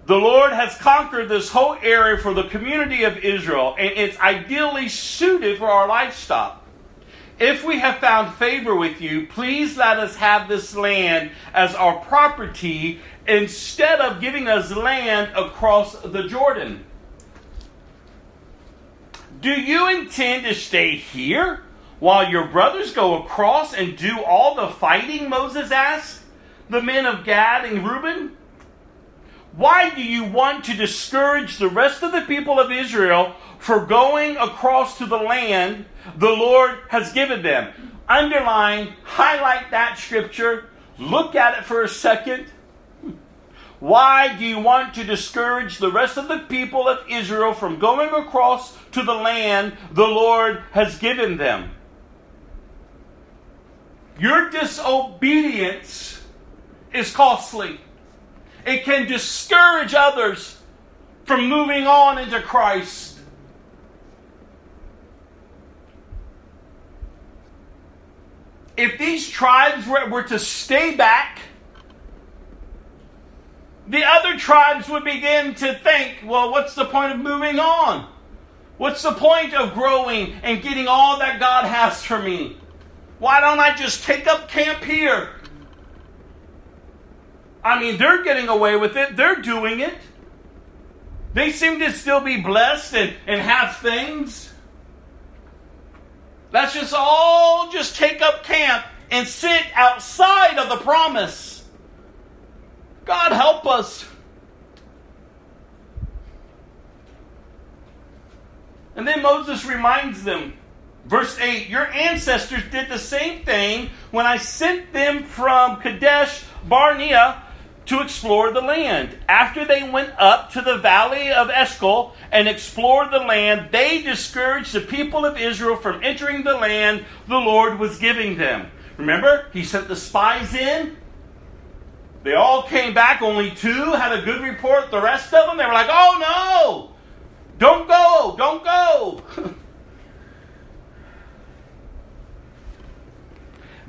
The Lord has conquered this whole area for the community of Israel, and it's ideally suited for our livestock. If we have found favor with you, please let us have this land as our property instead of giving us land across the Jordan. Do you intend to stay here while your brothers go across and do all the fighting? Moses asked the men of Gad and Reuben. Why do you want to discourage the rest of the people of Israel for going across to the land the Lord has given them? Underline, highlight that scripture, look at it for a second. Why do you want to discourage the rest of the people of Israel from going across to the land the Lord has given them? Your disobedience is costly. It can discourage others from moving on into Christ. If these tribes were, were to stay back, the other tribes would begin to think, well, what's the point of moving on? What's the point of growing and getting all that God has for me? Why don't I just take up camp here? I mean, they're getting away with it, they're doing it. They seem to still be blessed and, and have things. Let's just all just take up camp and sit outside of the promise. God help us. And then Moses reminds them, verse 8 Your ancestors did the same thing when I sent them from Kadesh Barnea to explore the land. After they went up to the valley of Eshcol and explored the land, they discouraged the people of Israel from entering the land the Lord was giving them. Remember, he sent the spies in. They all came back. Only two had a good report. The rest of them, they were like, oh no! Don't go! Don't go!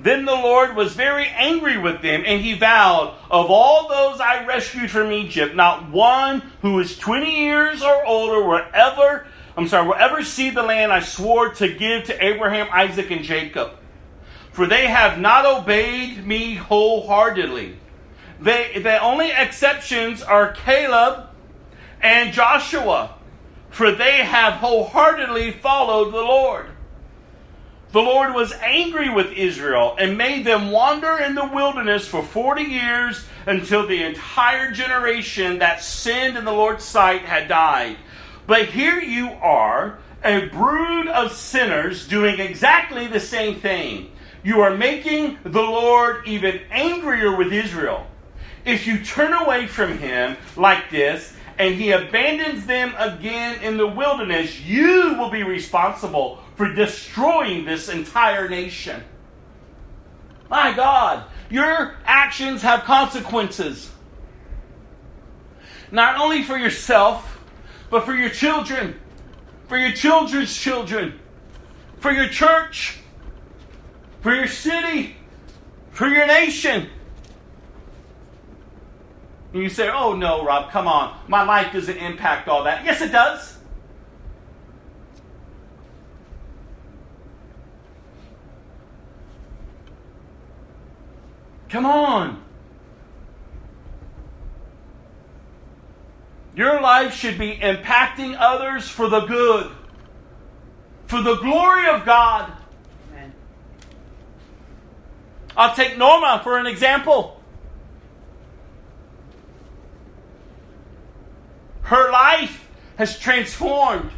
Then the Lord was very angry with them, and he vowed, Of all those I rescued from Egypt, not one who is 20 years or older will ever, I'm sorry, will ever see the land I swore to give to Abraham, Isaac, and Jacob. For they have not obeyed me wholeheartedly. They, the only exceptions are Caleb and Joshua, for they have wholeheartedly followed the Lord. The Lord was angry with Israel and made them wander in the wilderness for 40 years until the entire generation that sinned in the Lord's sight had died. But here you are, a brood of sinners doing exactly the same thing. You are making the Lord even angrier with Israel. If you turn away from him like this, and he abandons them again in the wilderness, you will be responsible for destroying this entire nation. My God, your actions have consequences. Not only for yourself, but for your children, for your children's children, for your church, for your city, for your nation. And you say, oh no, Rob, come on. My life doesn't impact all that. Yes, it does. Come on. Your life should be impacting others for the good, for the glory of God. Amen. I'll take Norma for an example. Her life has transformed.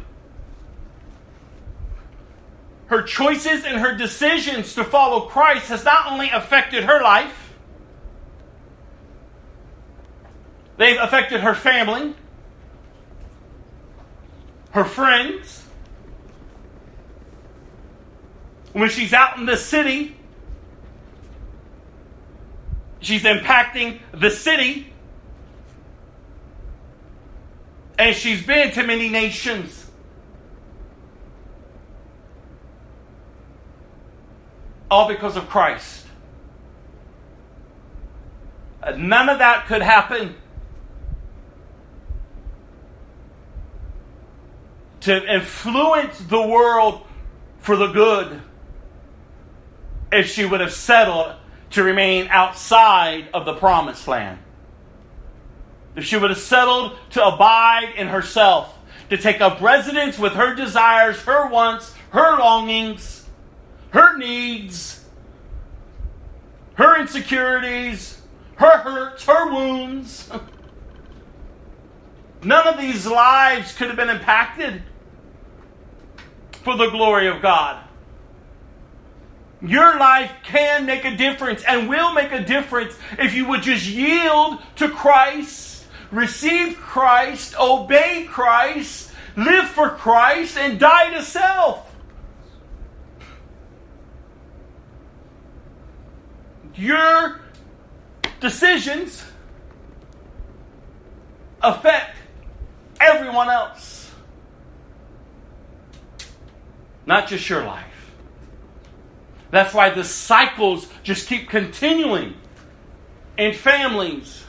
her choices and her decisions to follow Christ has not only affected her life, they've affected her family, her friends. When she's out in the city, she's impacting the city. And she's been to many nations. all because of Christ. None of that could happen to influence the world for the good if she would have settled to remain outside of the promised land. If she would have settled to abide in herself, to take up residence with her desires, her wants, her longings her needs, her insecurities, her hurts, her wounds. None of these lives could have been impacted for the glory of God. Your life can make a difference and will make a difference if you would just yield to Christ, receive Christ, obey Christ, live for Christ, and die to self. your decisions affect everyone else, not just your life. That's why the cycles just keep continuing in families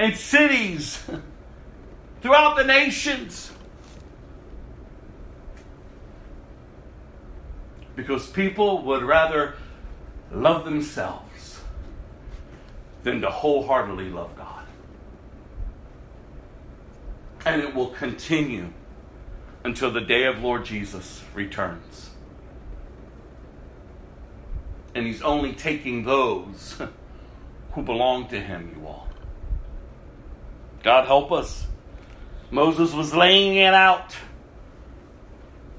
and cities throughout the nations. Because people would rather love themselves than to wholeheartedly love God. And it will continue until the day of Lord Jesus returns. And He's only taking those who belong to Him, you all. God help us. Moses was laying it out.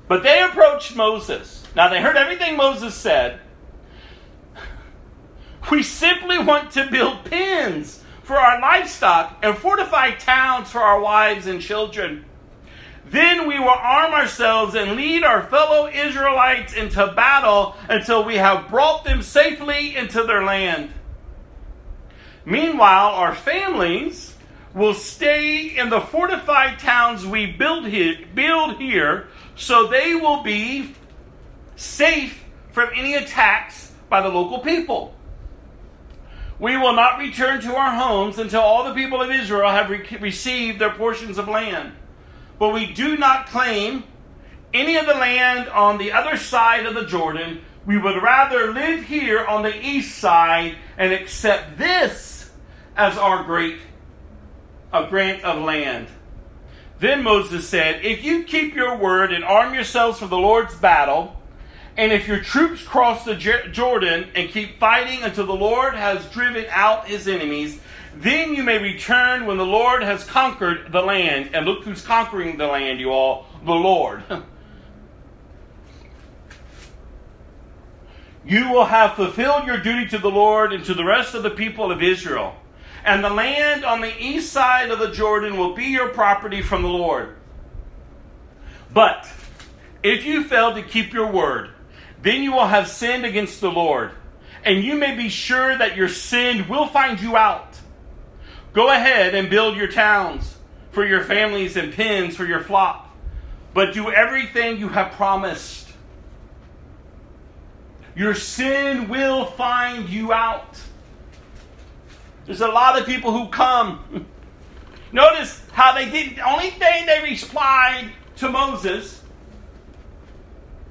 But they approached Moses. Now they heard everything Moses said. We simply want to build pens for our livestock and fortify towns for our wives and children. Then we will arm ourselves and lead our fellow Israelites into battle until we have brought them safely into their land. Meanwhile, our families will stay in the fortified towns we build here, build here so they will be safe from any attacks by the local people. We will not return to our homes until all the people of Israel have re- received their portions of land. But we do not claim any of the land on the other side of the Jordan. We would rather live here on the east side and accept this as our great a grant of land. Then Moses said, If you keep your word and arm yourselves for the Lord's battle, and if your troops cross the Jordan and keep fighting until the Lord has driven out his enemies, then you may return when the Lord has conquered the land. And look who's conquering the land, you all the Lord. you will have fulfilled your duty to the Lord and to the rest of the people of Israel. And the land on the east side of the Jordan will be your property from the Lord. But if you fail to keep your word, then you will have sinned against the Lord, and you may be sure that your sin will find you out. Go ahead and build your towns for your families and pens for your flock, but do everything you have promised. Your sin will find you out. There's a lot of people who come. Notice how they did, the only thing they replied to Moses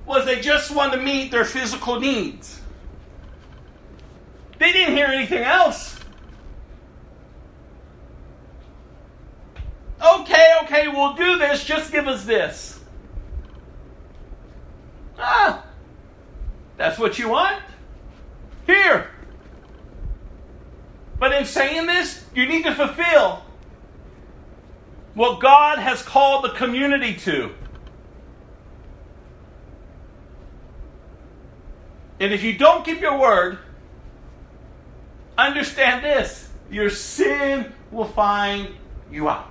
was they just wanted to meet their physical needs. They didn't hear anything else. Okay, okay, we'll do this. Just give us this. Ah, that's what you want? Here. But in saying this, you need to fulfill what God has called the community to. And if you don't keep your word, understand this your sin will find you out.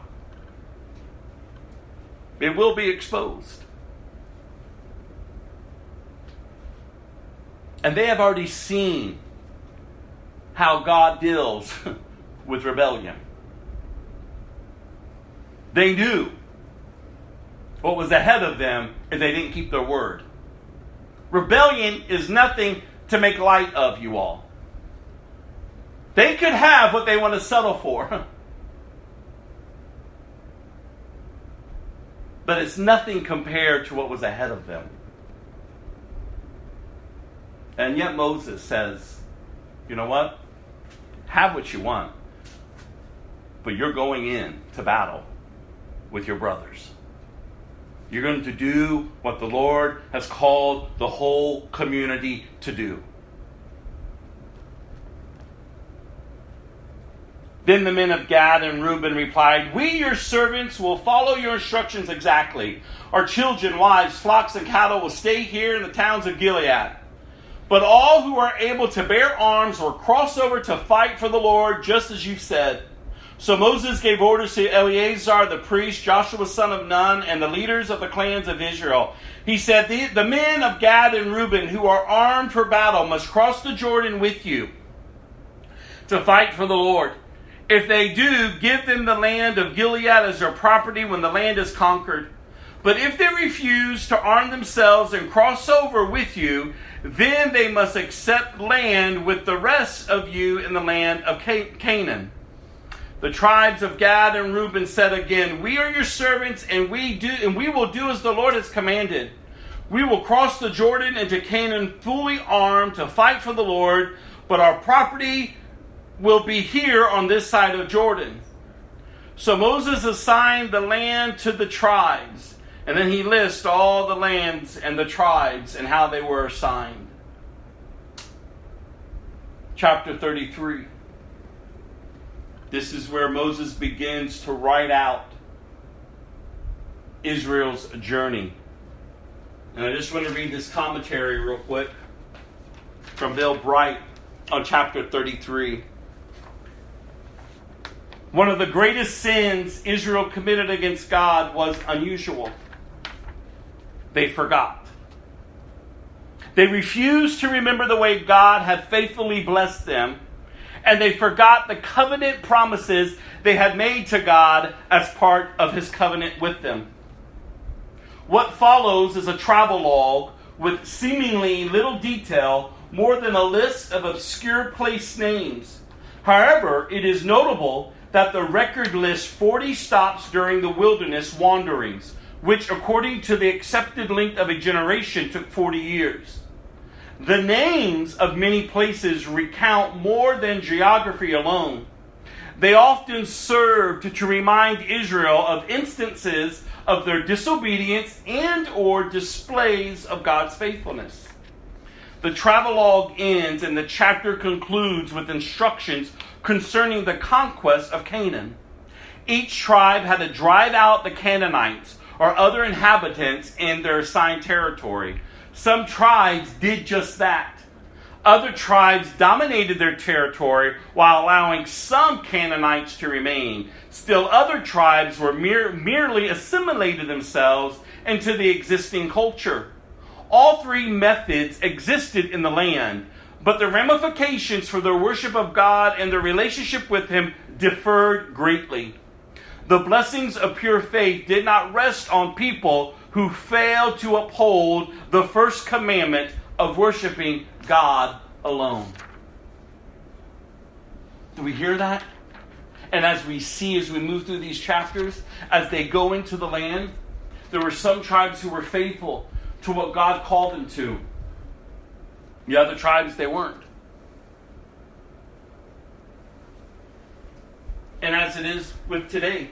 It will be exposed. And they have already seen how God deals with rebellion. They knew what was ahead of them if they didn't keep their word. Rebellion is nothing to make light of, you all. They could have what they want to settle for. but it's nothing compared to what was ahead of them. And yet Moses says, you know what? Have what you want, but you're going in to battle with your brothers. You're going to do what the Lord has called the whole community to do. Then the men of Gad and Reuben replied, We, your servants, will follow your instructions exactly. Our children, wives, flocks, and cattle will stay here in the towns of Gilead. But all who are able to bear arms will cross over to fight for the Lord, just as you said. So Moses gave orders to Eleazar the priest, Joshua son of Nun, and the leaders of the clans of Israel. He said, the, the men of Gad and Reuben who are armed for battle must cross the Jordan with you to fight for the Lord. If they do, give them the land of Gilead as their property when the land is conquered. But if they refuse to arm themselves and cross over with you, then they must accept land with the rest of you in the land of Canaan. The tribes of Gad and Reuben said again, "We are your servants, and we do, and we will do as the Lord has commanded. We will cross the Jordan into Canaan fully armed to fight for the Lord, but our property will be here on this side of Jordan." So Moses assigned the land to the tribes, and then he lists all the lands and the tribes and how they were assigned. Chapter 33. This is where Moses begins to write out Israel's journey. And I just want to read this commentary real quick from Bill Bright on chapter 33. One of the greatest sins Israel committed against God was unusual. They forgot. They refused to remember the way God had faithfully blessed them and they forgot the covenant promises they had made to God as part of his covenant with them. What follows is a travelogue with seemingly little detail more than a list of obscure place names. However, it is notable that the record lists 40 stops during the wilderness wanderings, which, according to the accepted length of a generation, took 40 years. The names of many places recount more than geography alone. They often served to remind Israel of instances of their disobedience and or displays of God's faithfulness. The travelogue ends and the chapter concludes with instructions concerning the conquest of Canaan. Each tribe had to drive out the Canaanites or other inhabitants in their assigned territory. Some tribes did just that. Other tribes dominated their territory while allowing some Canaanites to remain. Still, other tribes were mere, merely assimilated themselves into the existing culture. All three methods existed in the land, but the ramifications for their worship of God and their relationship with Him differed greatly. The blessings of pure faith did not rest on people who failed to uphold the first commandment of worshiping God alone. Do we hear that? And as we see as we move through these chapters, as they go into the land, there were some tribes who were faithful to what God called them to. The other tribes, they weren't. And as it is with today,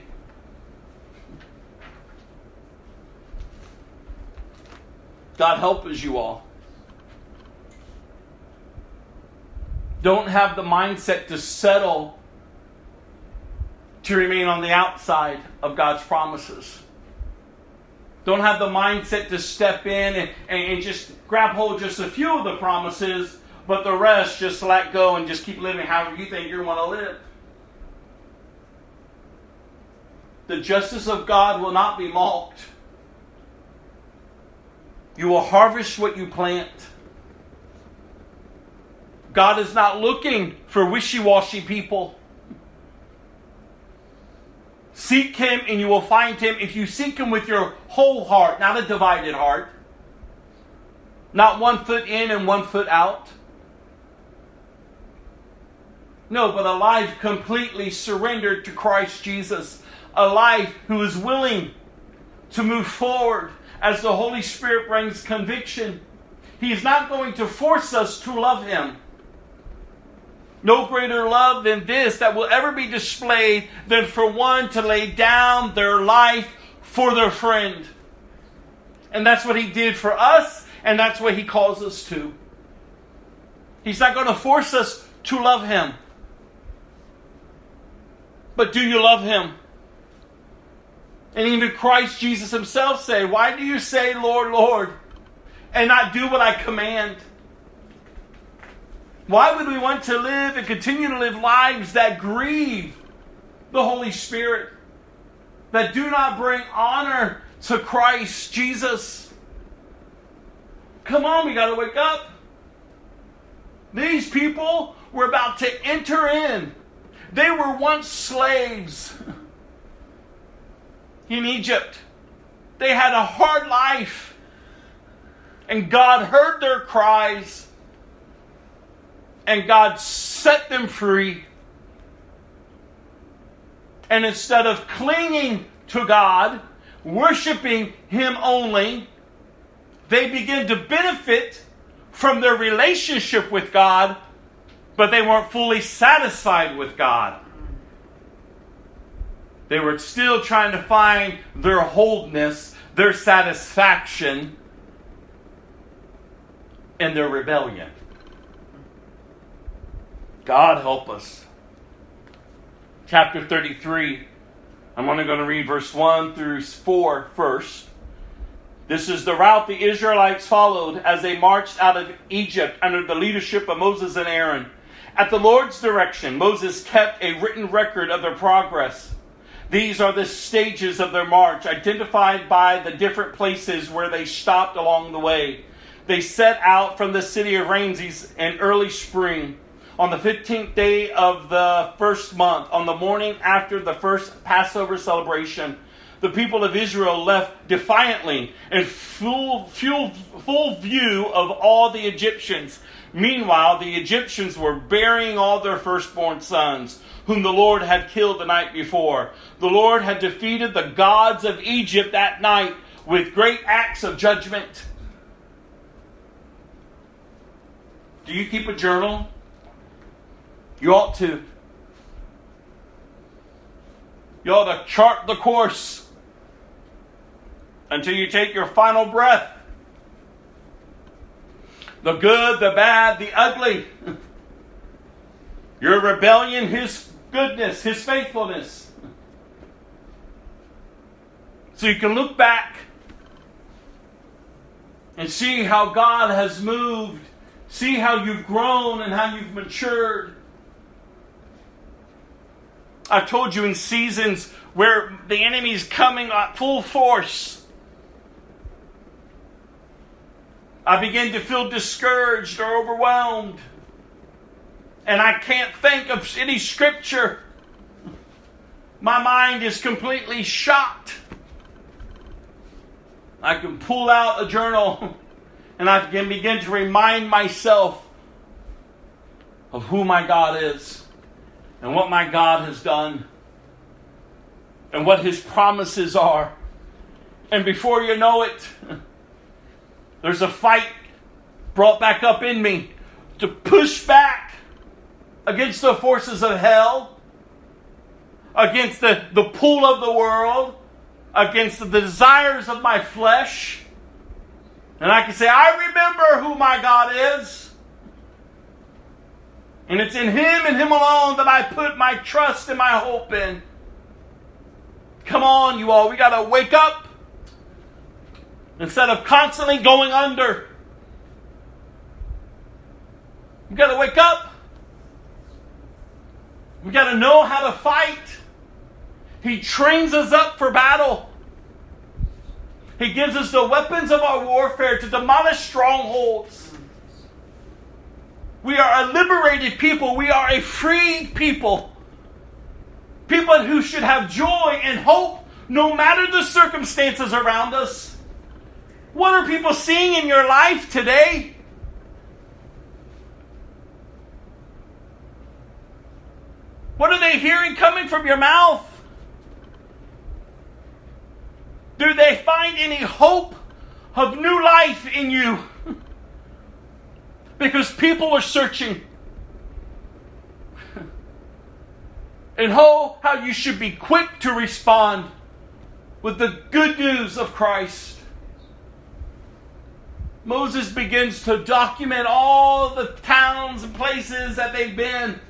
God help us, you all. Don't have the mindset to settle to remain on the outside of God's promises. don't have the mindset to step in and, and just grab hold just a few of the promises, but the rest just let go and just keep living however you think you want to live. The justice of God will not be mocked. You will harvest what you plant. God is not looking for wishy washy people. Seek Him and you will find Him if you seek Him with your whole heart, not a divided heart. Not one foot in and one foot out. No, but a life completely surrendered to Christ Jesus. A life who is willing to move forward as the Holy Spirit brings conviction. He is not going to force us to love Him. No greater love than this that will ever be displayed than for one to lay down their life for their friend. And that's what he did for us, and that's what he calls us to. He's not going to force us to love him. But do you love him? And even Christ Jesus himself said, Why do you say, Lord, Lord, and not do what I command? Why would we want to live and continue to live lives that grieve the Holy Spirit, that do not bring honor to Christ Jesus? Come on, we got to wake up. These people were about to enter in. They were once slaves in Egypt. They had a hard life. And God heard their cries and God set them free. And instead of clinging to God, worshiping Him only, they begin to benefit from their relationship with God, but they weren't fully satisfied with God. They were still trying to find their wholeness, their satisfaction and their rebellion. God help us. Chapter 33. I'm only going to read verse 1 through 4 first. This is the route the Israelites followed as they marched out of Egypt under the leadership of Moses and Aaron. At the Lord's direction, Moses kept a written record of their progress. These are the stages of their march, identified by the different places where they stopped along the way. They set out from the city of Ramses in early spring on the 15th day of the first month, on the morning after the first Passover celebration, the people of Israel left defiantly in full, full, full view of all the Egyptians. Meanwhile, the Egyptians were burying all their firstborn sons, whom the Lord had killed the night before. The Lord had defeated the gods of Egypt that night with great acts of judgment. Do you keep a journal? You ought to. You ought to chart the course until you take your final breath. The good, the bad, the ugly. Your rebellion, His goodness, His faithfulness. So you can look back and see how God has moved, see how you've grown and how you've matured. I've told you in seasons where the enemy's coming at full force. I begin to feel discouraged or overwhelmed. And I can't think of any scripture. My mind is completely shot. I can pull out a journal and I can begin to remind myself of who my God is and what my God has done and what his promises are. And before you know it, there's a fight brought back up in me to push back against the forces of hell, against the, the pull of the world, against the desires of my flesh. And I can say, I remember who my God is. And it's in Him and Him alone that I put my trust and my hope in. Come on, you all. We got to wake up. Instead of constantly going under. We got to wake up. We got to know how to fight. He trains us up for battle. He gives us the weapons of our warfare to demolish strongholds. We are a liberated people. We are a freed people. People who should have joy and hope no matter the circumstances around us. What are people seeing in your life today? What are they hearing coming from your mouth? Do they find any hope of new life in you? because people are searching. and how, how you should be quick to respond with the good news of Christ. Moses begins to document all the towns and places that they've been.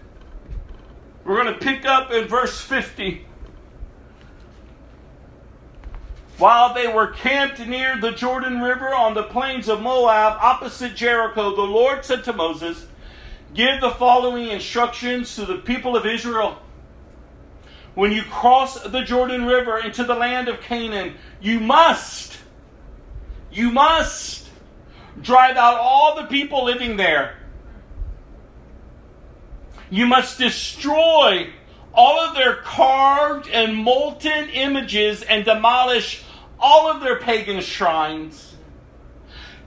We're going to pick up in verse 50. While they were camped near the Jordan River on the plains of Moab, opposite Jericho, the Lord said to Moses, Give the following instructions to the people of Israel. When you cross the Jordan River into the land of Canaan, you must, you must drive out all the people living there you must destroy all of their carved and molten images and demolish all of their pagan shrines.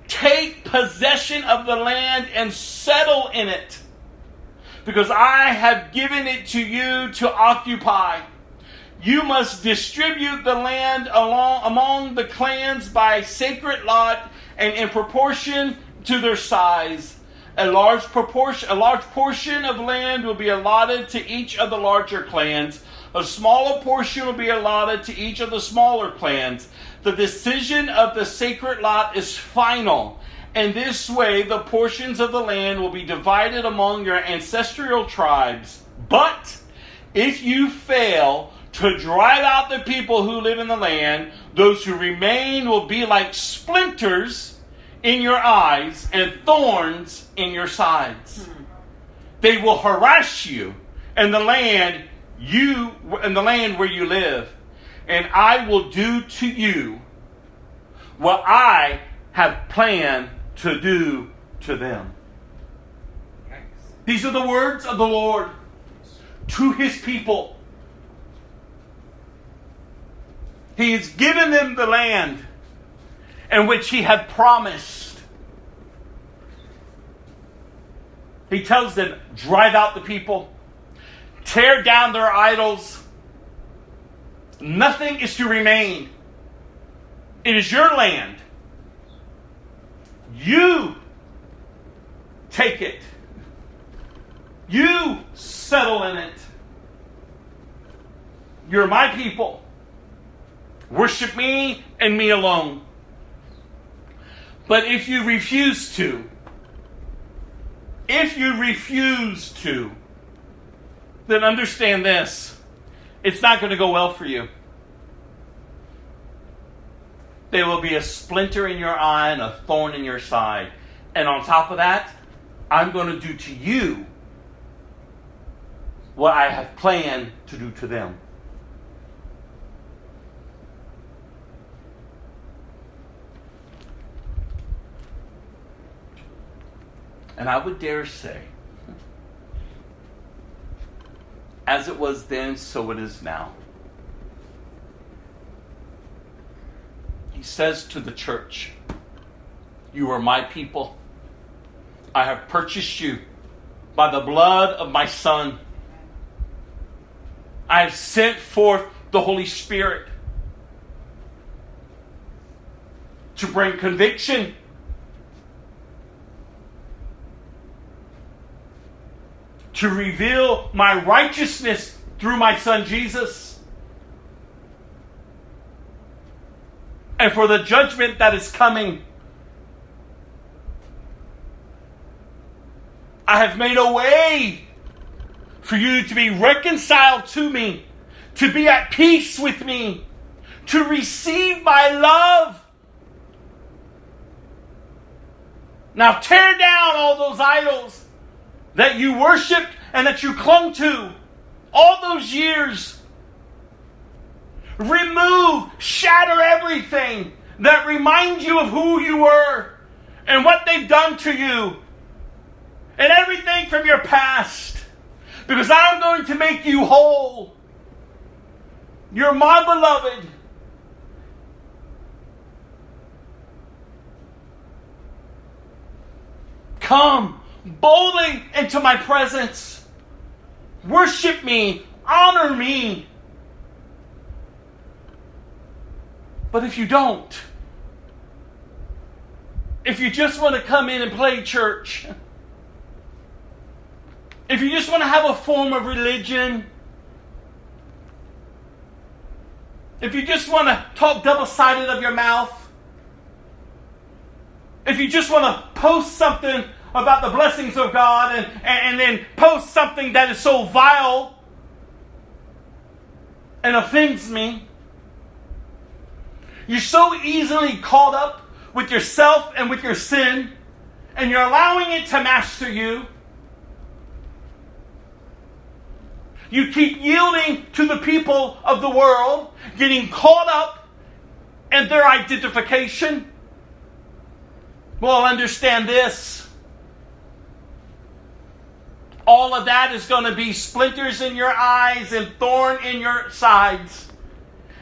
Take possession of the land and settle in it, because I have given it to you to occupy. You must distribute the land along, among the clans by sacred lot and in proportion to their size a large proportion a large portion of land will be allotted to each of the larger clans. A smaller portion will be allotted to each of the smaller clans. The decision of the sacred lot is final. And this way the portions of the land will be divided among your ancestral tribes. But if you fail to drive out the people who live in the land those who remain will be like splinters in your eyes and thorns in your sides. Hmm. They will harass you and the land you in the land where you live, and I will do to you what I have planned to do to them. These are the words of the Lord to his people. He has given them the land in which he had promised. He tells them, drive out the people, tear down their idols. Nothing is to remain. It is your land. You take it. You settle in it. You're my people. Worship me and me alone. But if you refuse to, if you refuse to, then understand this it's not going to go well for you. There will be a splinter in your eye and a thorn in your side. And on top of that, I'm going to do to you what I have planned to do to them. And I would dare say, as it was then, so it is now. He says to the church, You are my people. I have purchased you by the blood of my Son. I have sent forth the Holy Spirit to bring conviction to reveal my righteousness through my son Jesus. And for the judgment that is coming. I have made a way for you to be reconciled to me, to be at peace with me, to receive my love, Now tear down all those idols that you worshiped and that you clung to all those years. Remove, shatter everything that reminds you of who you were and what they've done to you and everything from your past because I'm going to make you whole. You're my beloved. Come boldly into my presence. Worship me, honor me. But if you don't, if you just want to come in and play church, if you just want to have a form of religion, if you just want to talk double sided of your mouth, if you just want to post something about the blessings of God and, and, and then post something that is so vile and offends me, you're so easily caught up with yourself and with your sin, and you're allowing it to master you. You keep yielding to the people of the world, getting caught up in their identification. Well, understand this. All of that is going to be splinters in your eyes and thorn in your sides.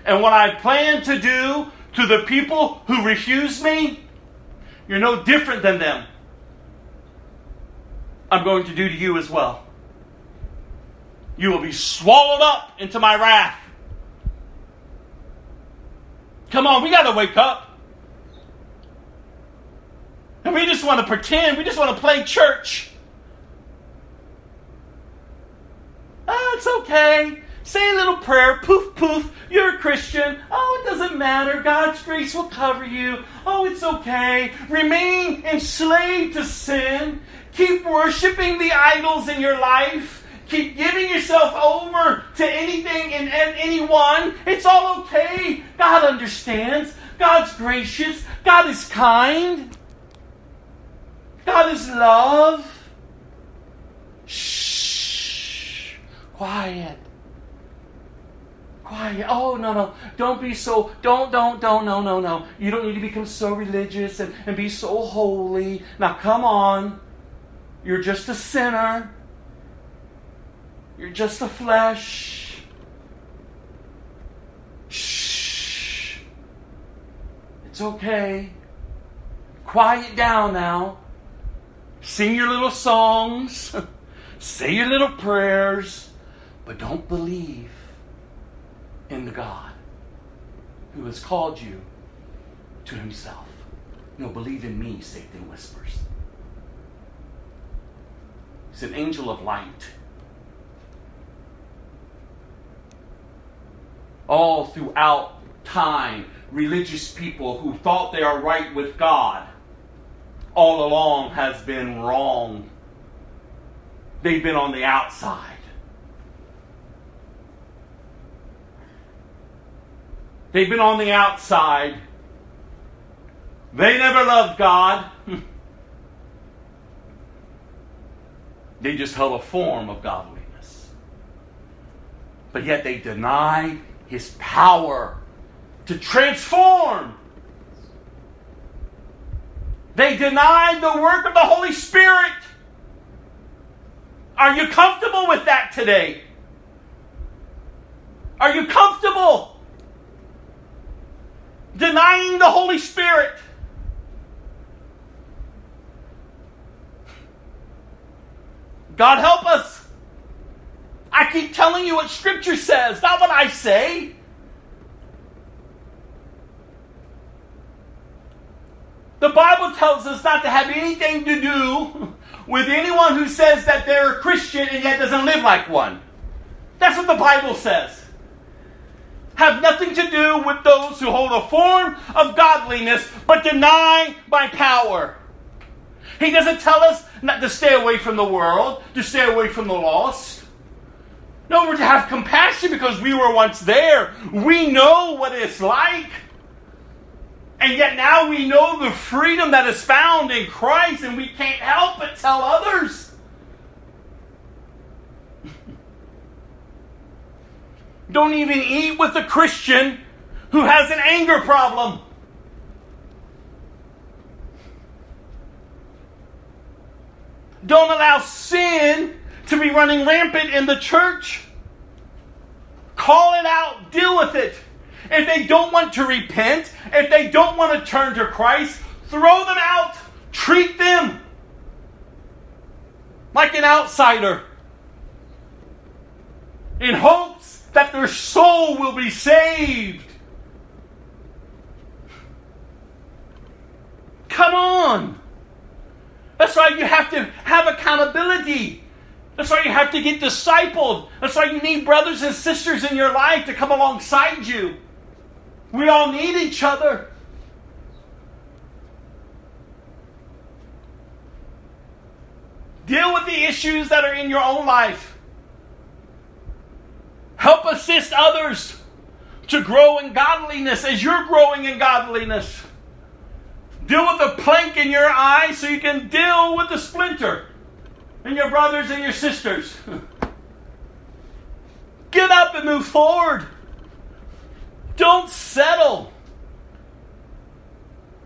And what I plan to do to the people who refuse me, you're no different than them. I'm going to do to you as well you will be swallowed up into my wrath. Come on, we got to wake up. And we just want to pretend, we just want to play church. Oh, it's okay. Say a little prayer. Poof, poof. You're a Christian. Oh, it doesn't matter. God's grace will cover you. Oh, it's okay. Remain enslaved to sin. Keep worshiping the idols in your life keep giving yourself over to anything and, and anyone. It's all okay. God understands. God's gracious. God is kind. God is love. Shh. Quiet. Quiet. Oh, no, no. Don't be so, don't, don't, don't, no, no, no. You don't need to become so religious and, and be so holy. Now, come on. You're just a sinner. You're just a flesh. Shh. It's okay. Quiet down now. Sing your little songs. Say your little prayers. But don't believe in the God who has called you to himself. No, believe in me, Satan whispers. He's an angel of light. all throughout time, religious people who thought they are right with God all along has been wrong. They've been on the outside. They've been on the outside. They never loved God. they just held a form of godliness. But yet they denied his power to transform. They denied the work of the Holy Spirit. Are you comfortable with that today? Are you comfortable denying the Holy Spirit? God help us. I keep telling you what Scripture says, not what I say. The Bible tells us not to have anything to do with anyone who says that they're a Christian and yet doesn't live like one. That's what the Bible says. Have nothing to do with those who hold a form of godliness but deny my power. He doesn't tell us not to stay away from the world, to stay away from the lost. No, we're to have compassion because we were once there. We know what it's like. And yet now we know the freedom that is found in Christ, and we can't help but tell others. Don't even eat with a Christian who has an anger problem. Don't allow sin to be running rampant in the church. Call it out, deal with it. If they don't want to repent, if they don't want to turn to Christ, throw them out. Treat them like an outsider in hopes that their soul will be saved. Come on. That's why you have to have accountability. That's why you have to get discipled. That's why you need brothers and sisters in your life to come alongside you. We all need each other. Deal with the issues that are in your own life. Help assist others to grow in godliness as you're growing in godliness. Deal with the plank in your eye so you can deal with the splinter in your brothers and your sisters. Get up and move forward. Don't settle.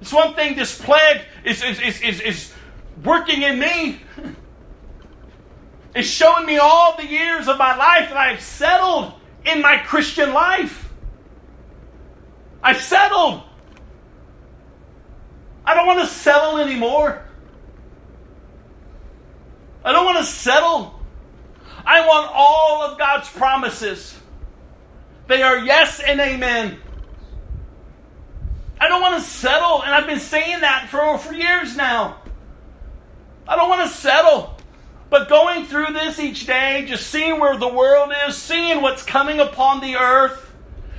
It's one thing this plague is, is, is, is, is working in me. It's showing me all the years of my life that I've settled in my Christian life. I've settled. I don't want to settle anymore. I don't want to settle. I want all of God's promises. They are yes and amen. I don't want to settle, and I've been saying that for, for years now. I don't want to settle. But going through this each day, just seeing where the world is, seeing what's coming upon the earth,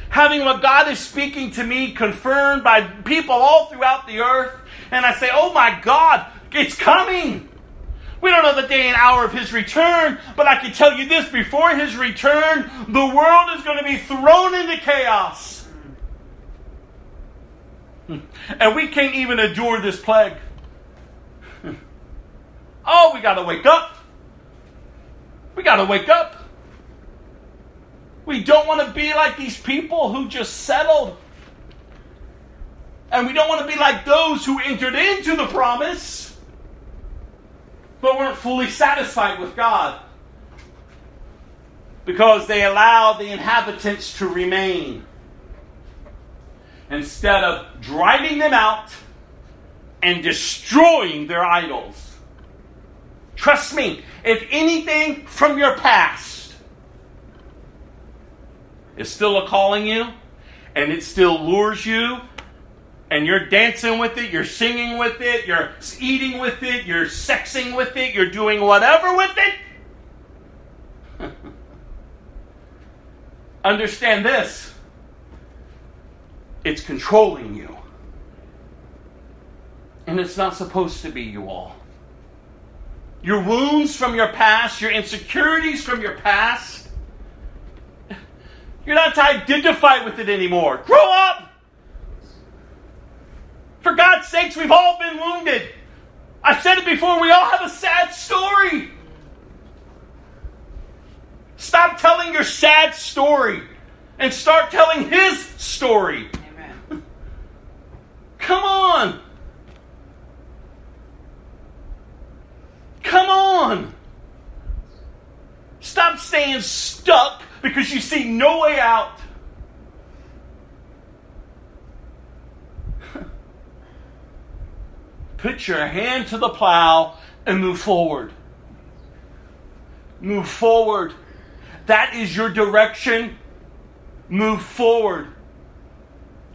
having what God is speaking to me confirmed by people all throughout the earth, and I say, oh my God, it's coming. We don't know the day and hour of his return, but I can tell you this before his return, the world is going to be thrown into chaos. And we can't even endure this plague. Oh, we got to wake up. We got to wake up. We don't want to be like these people who just settled. And we don't want to be like those who entered into the promise but weren't fully satisfied with God because they allowed the inhabitants to remain instead of driving them out and destroying their idols. Trust me, if anything from your past is still a calling you and it still lures you and you're dancing with it, you're singing with it, you're eating with it, you're sexing with it, you're doing whatever with it. Understand this it's controlling you. And it's not supposed to be you all. Your wounds from your past, your insecurities from your past, you're not to identify with it anymore. Grow up! For God's sakes, we've all been wounded. I've said it before, we all have a sad story. Stop telling your sad story and start telling His story. Amen. Come on. Come on. Stop staying stuck because you see no way out. Put your hand to the plow and move forward. Move forward. That is your direction. Move forward.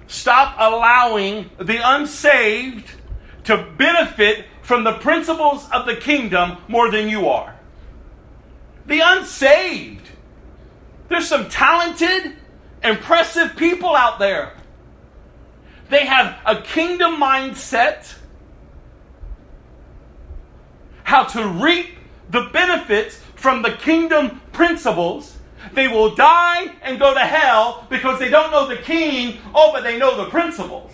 Stop allowing the unsaved to benefit from the principles of the kingdom more than you are. The unsaved. There's some talented, impressive people out there. They have a kingdom mindset how to reap the benefits from the kingdom principles. They will die and go to hell because they don't know the king, oh, but they know the principles.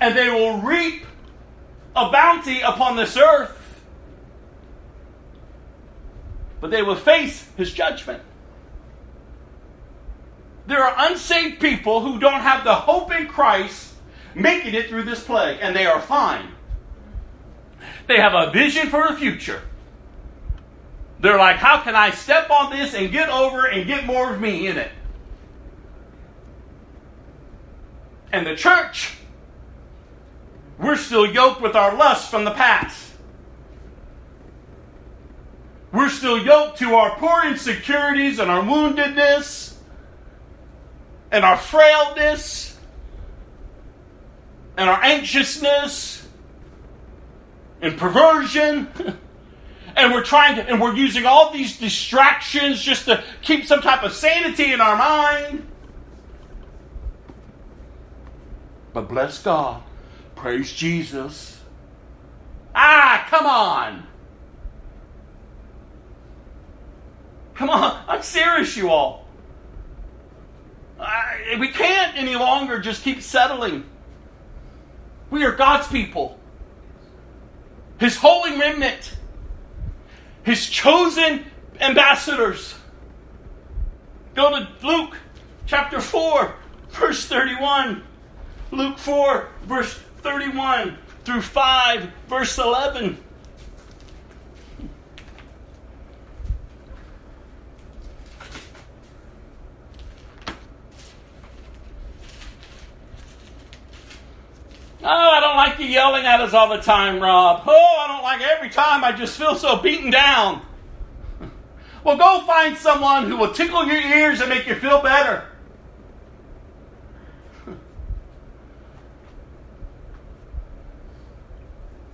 and they will reap a bounty upon this earth, but they will face his judgment. There are unsaved people who don't have the hope in Christ making it through this plague, and they are fine. They have a vision for the future. They're like, how can I step on this and get over and get more of me in it? And the church, we're still yoked with our lusts from the past. We're still yoked to our poor insecurities and our woundedness and our frailness and our anxiousness and perversion. and we're trying to, and we're using all these distractions just to keep some type of sanity in our mind. But bless God. Praise Jesus. Ah, come on. Come on. I'm serious, you all. We can't any longer just keep settling. We are God's people, His holy remnant, His chosen ambassadors. Go to Luke chapter 4, verse 31. Luke 4, verse 31 through 5, verse 11. Oh, I don't like you yelling at us all the time, Rob. Oh, I don't like every time. I just feel so beaten down. Well, go find someone who will tickle your ears and make you feel better.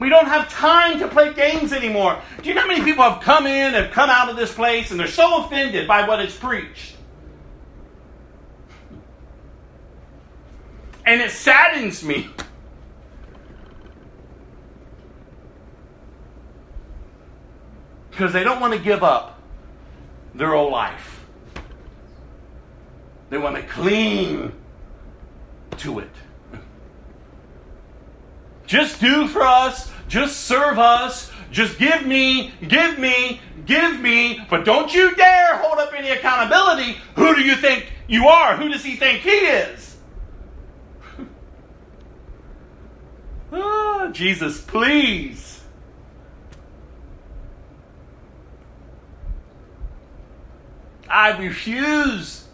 We don't have time to play games anymore. Do you know how many people have come in, have come out of this place, and they're so offended by what is preached? And it saddens me. Because they don't want to give up their old life. They want to cling to it. Just do for us just serve us. Just give me, give me, give me. But don't you dare hold up any accountability. Who do you think you are? Who does he think he is? oh, Jesus, please. I refuse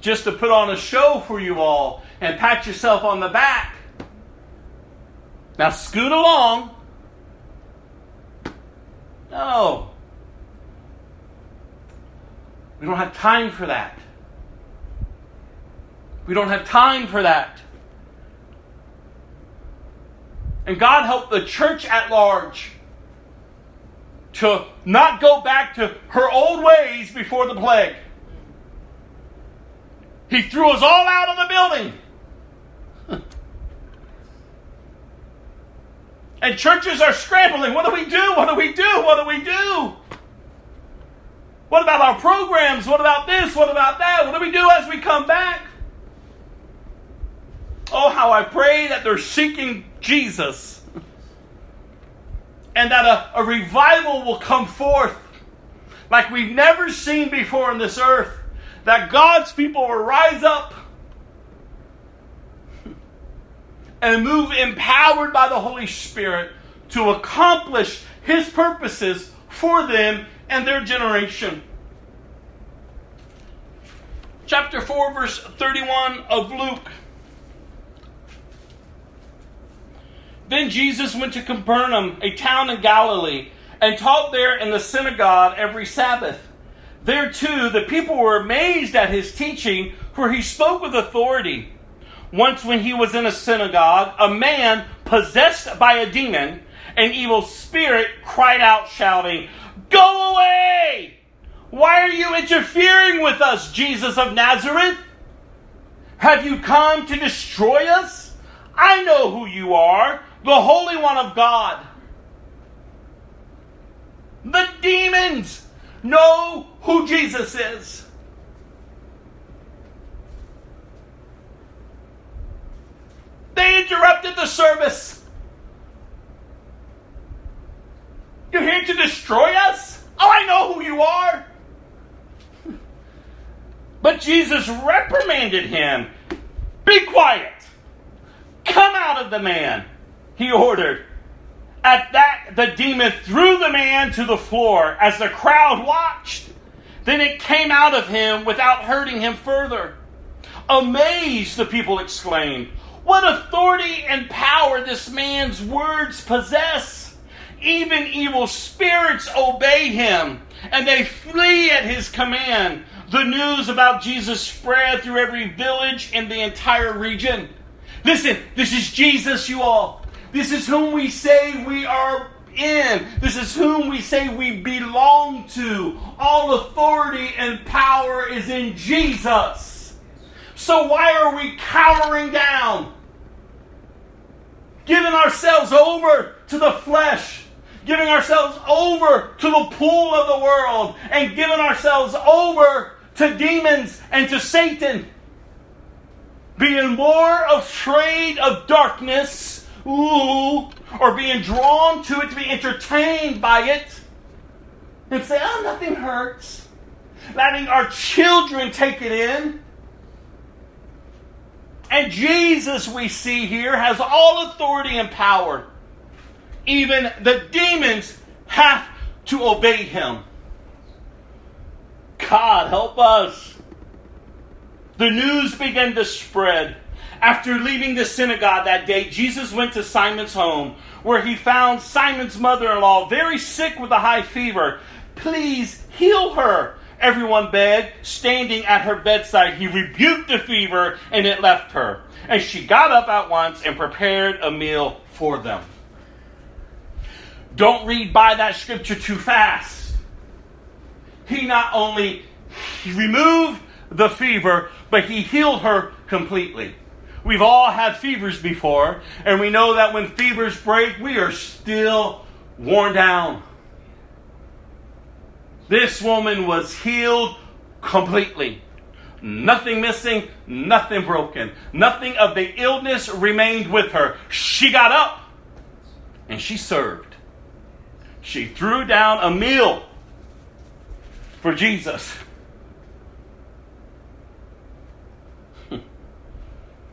just to put on a show for you all and pat yourself on the back. Now scoot along. No. We don't have time for that. We don't have time for that. And God help the church at large to not go back to her old ways before the plague. He threw us all out of the building. And churches are scrambling. What do we do? What do we do? What do we do? What about our programs? What about this? What about that? What do we do as we come back? Oh, how I pray that they're seeking Jesus and that a, a revival will come forth like we've never seen before on this earth. That God's people will rise up and move empowered by the Holy Spirit to accomplish His purposes for them and their generation. Chapter 4, verse 31 of Luke. Then Jesus went to Capernaum, a town in Galilee, and taught there in the synagogue every Sabbath. There too, the people were amazed at his teaching, for he spoke with authority. Once, when he was in a synagogue, a man possessed by a demon, an evil spirit, cried out, shouting, Go away! Why are you interfering with us, Jesus of Nazareth? Have you come to destroy us? I know who you are, the Holy One of God. The demons know who Jesus is. They interrupted the service. You're here to destroy us? Oh, I know who you are. But Jesus reprimanded him. Be quiet. Come out of the man, he ordered. At that, the demon threw the man to the floor as the crowd watched. Then it came out of him without hurting him further. Amazed, the people exclaimed, What authority and power this man's words possess! Even evil spirits obey him, and they flee at his command. The news about Jesus spread through every village in the entire region. Listen, this is Jesus, you all. This is whom we say we are in. This is whom we say we belong to. All authority and power is in Jesus. So why are we cowering down? Giving ourselves over to the flesh, giving ourselves over to the pull of the world, and giving ourselves over to demons and to Satan. Being more afraid of darkness, ooh, or being drawn to it to be entertained by it, and say, oh, nothing hurts. Letting our children take it in. And Jesus, we see here, has all authority and power. Even the demons have to obey him. God, help us. The news began to spread. After leaving the synagogue that day, Jesus went to Simon's home, where he found Simon's mother in law very sick with a high fever. Please heal her, everyone begged. Standing at her bedside, he rebuked the fever, and it left her. And she got up at once and prepared a meal for them. Don't read by that scripture too fast he not only removed the fever, but he healed her completely. We've all had fevers before, and we know that when fevers break, we are still worn down. This woman was healed completely. Nothing missing, nothing broken. Nothing of the illness remained with her. She got up and she served. She threw down a meal for Jesus.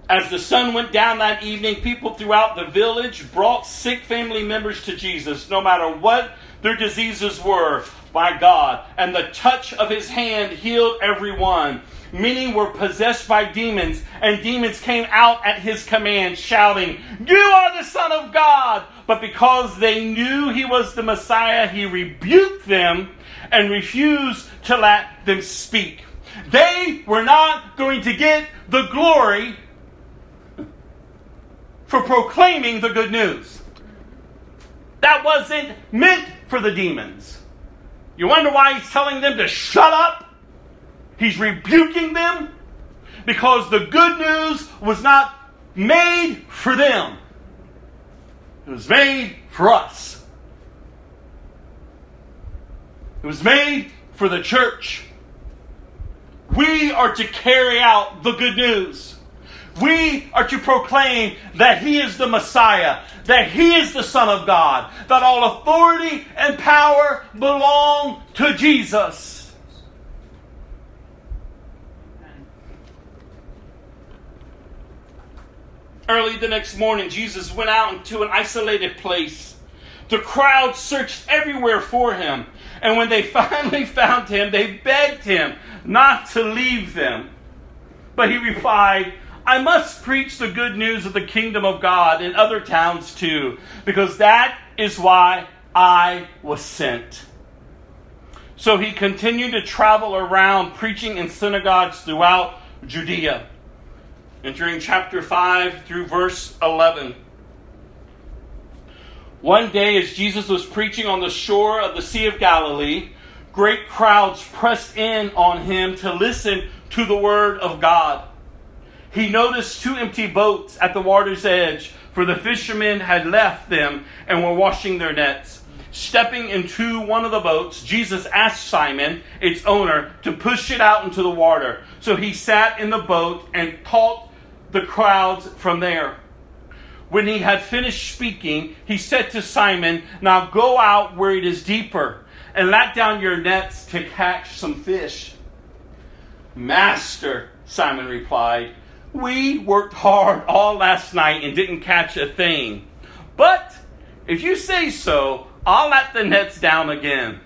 As the sun went down that evening, people throughout the village brought sick family members to Jesus, no matter what their diseases were, by God. And the touch of his hand healed everyone. Many were possessed by demons, and demons came out at his command, shouting, You are the Son of God! But because they knew he was the Messiah, he rebuked them and refused to let them speak. They were not going to get the glory for proclaiming the good news. That wasn't meant for the demons. You wonder why he's telling them to shut up? He's rebuking them because the good news was not made for them, it was made for us. It was made for the church. We are to carry out the good news. We are to proclaim that He is the Messiah, that He is the Son of God, that all authority and power belong to Jesus. Early the next morning, Jesus went out into an isolated place. The crowd searched everywhere for him. And when they finally found him, they begged him not to leave them. But he replied, I must preach the good news of the kingdom of God in other towns too, because that is why I was sent. So he continued to travel around preaching in synagogues throughout Judea. Entering chapter 5 through verse 11. One day, as Jesus was preaching on the shore of the Sea of Galilee, great crowds pressed in on him to listen to the word of God. He noticed two empty boats at the water's edge, for the fishermen had left them and were washing their nets. Stepping into one of the boats, Jesus asked Simon, its owner, to push it out into the water. So he sat in the boat and taught the crowds from there. When he had finished speaking, he said to Simon, Now go out where it is deeper, and let down your nets to catch some fish. Master, Simon replied, We worked hard all last night and didn't catch a thing. But if you say so, I'll let the nets down again.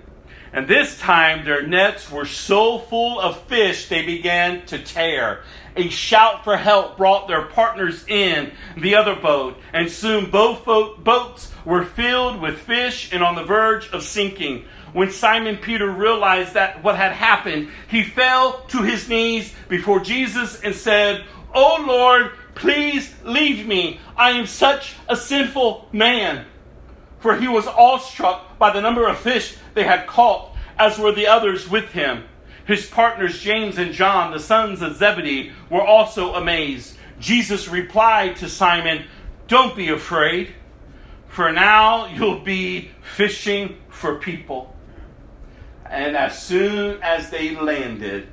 And this time their nets were so full of fish they began to tear. A shout for help brought their partners in the other boat, and soon both boats were filled with fish and on the verge of sinking. When Simon Peter realized that what had happened, he fell to his knees before Jesus and said, Oh Lord, please leave me. I am such a sinful man. For he was awestruck by the number of fish they had caught, as were the others with him. His partners, James and John, the sons of Zebedee, were also amazed. Jesus replied to Simon, Don't be afraid, for now you'll be fishing for people. And as soon as they landed,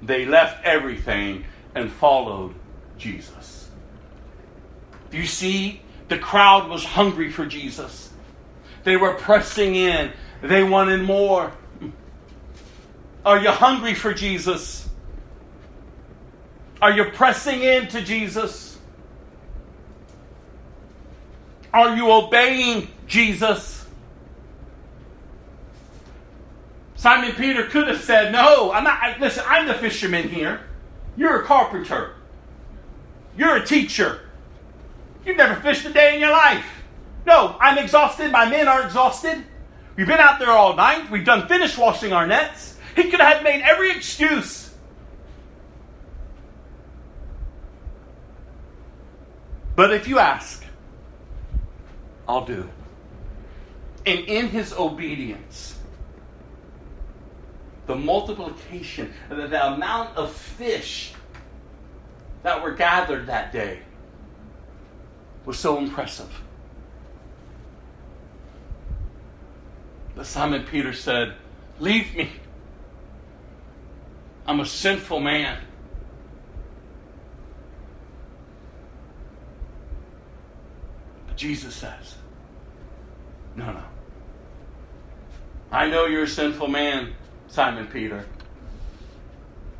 they left everything and followed Jesus. You see? The crowd was hungry for Jesus. They were pressing in, they wanted more. Are you hungry for Jesus? Are you pressing into Jesus? Are you obeying Jesus? Simon Peter could have said, No, I'm not. Listen, I'm the fisherman here. You're a carpenter. You're a teacher. You've never fished a day in your life. No, I'm exhausted. My men are exhausted. We've been out there all night. We've done finish washing our nets. He could have made every excuse. But if you ask, I'll do. And in his obedience, the multiplication, the, the amount of fish that were gathered that day was so impressive. But Simon Peter said, Leave me. I'm a sinful man. But Jesus says, No, no. I know you're a sinful man, Simon Peter,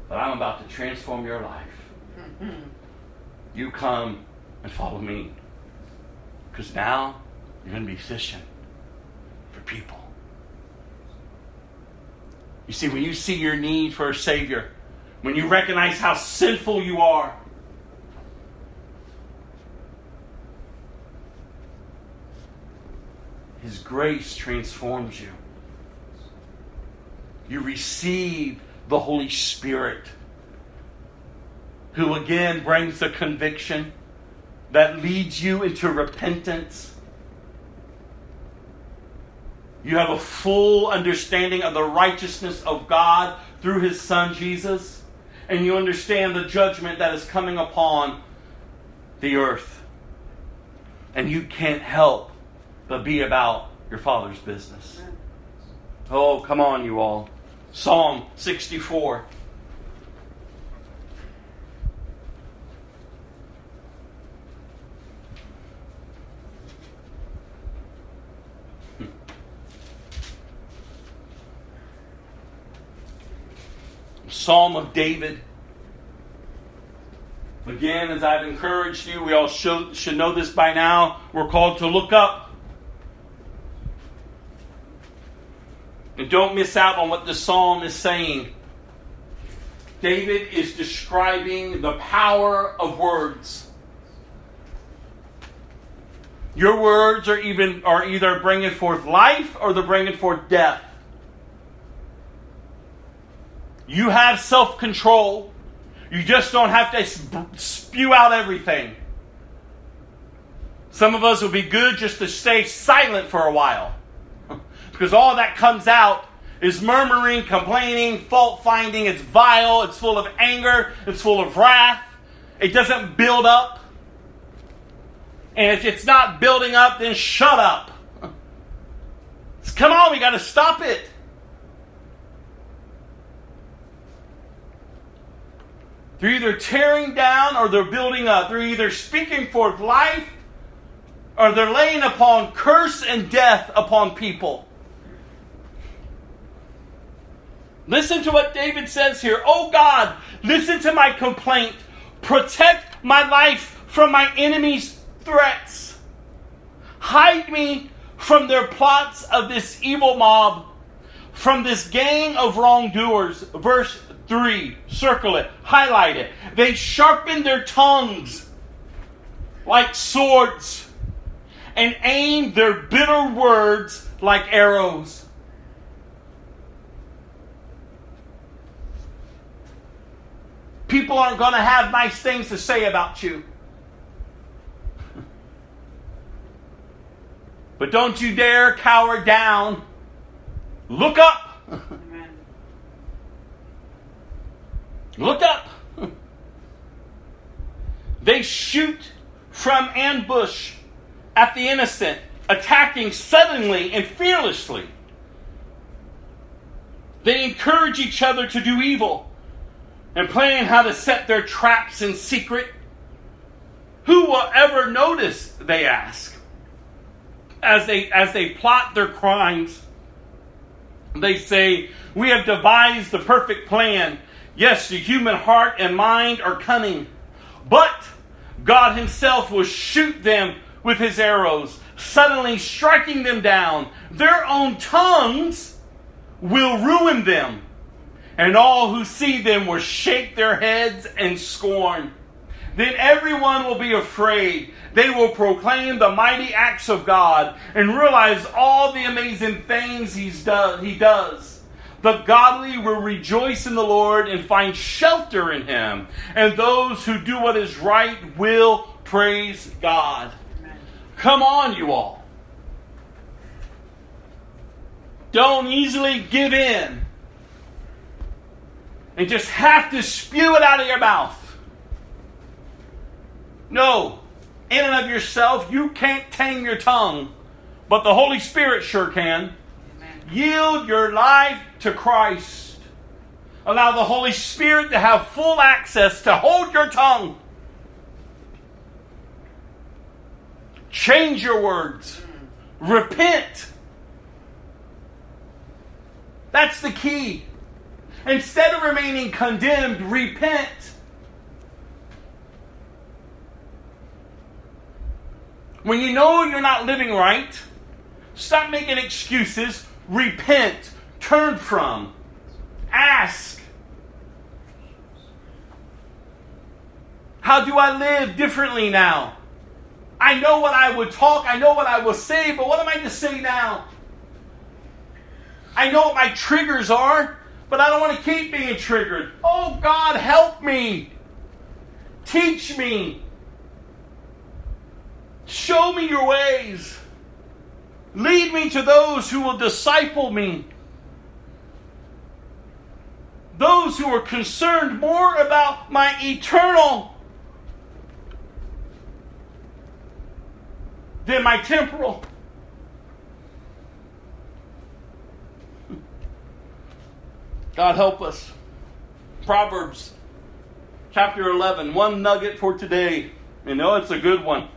but I'm about to transform your life. You come and follow me. Because now you're going to be fishing for people. You see, when you see your need for a Savior, when you recognize how sinful you are, His grace transforms you. You receive the Holy Spirit, who again brings the conviction that leads you into repentance you have a full understanding of the righteousness of God through his son Jesus. And you understand the judgment that is coming upon the earth. And you can't help but be about your Father's business. Oh, come on, you all. Psalm 64. Psalm of David. Again, as I've encouraged you, we all should, should know this by now. We're called to look up. And don't miss out on what the psalm is saying. David is describing the power of words. Your words are even are either bringing forth life or they're bringing forth death. You have self control. You just don't have to spew out everything. Some of us would be good just to stay silent for a while. Because all that comes out is murmuring, complaining, fault finding. It's vile. It's full of anger. It's full of wrath. It doesn't build up. And if it's not building up, then shut up. Come on, we got to stop it. They're either tearing down or they're building up. They're either speaking forth life or they're laying upon curse and death upon people. Listen to what David says here. Oh God, listen to my complaint. Protect my life from my enemies' threats. Hide me from their plots of this evil mob, from this gang of wrongdoers. Verse 3, circle it, highlight it. They sharpen their tongues like swords and aim their bitter words like arrows. People aren't going to have nice things to say about you. But don't you dare cower down. Look up. Look up. They shoot from ambush at the innocent, attacking suddenly and fearlessly. They encourage each other to do evil and plan how to set their traps in secret. Who will ever notice, they ask as they as they plot their crimes. They say, "We have devised the perfect plan. Yes, the human heart and mind are cunning, but God himself will shoot them with his arrows, suddenly striking them down. Their own tongues will ruin them, and all who see them will shake their heads in scorn." Then everyone will be afraid they will proclaim the mighty acts of God and realize all the amazing things he's done, he does. The godly will rejoice in the Lord and find shelter in him, and those who do what is right will praise God. Amen. Come on, you all. Don't easily give in and just have to spew it out of your mouth. No, in and of yourself, you can't tame your tongue, but the Holy Spirit sure can. Amen. Yield your life to Christ. Allow the Holy Spirit to have full access to hold your tongue. Change your words. Mm. Repent. That's the key. Instead of remaining condemned, repent. When you know you're not living right, stop making excuses, repent, turn from, ask. How do I live differently now? I know what I would talk, I know what I will say, but what am I to say now? I know what my triggers are, but I don't want to keep being triggered. Oh God, help me. Teach me. Show me your ways. Lead me to those who will disciple me. Those who are concerned more about my eternal than my temporal. God help us. Proverbs chapter 11, one nugget for today. You know, it's a good one.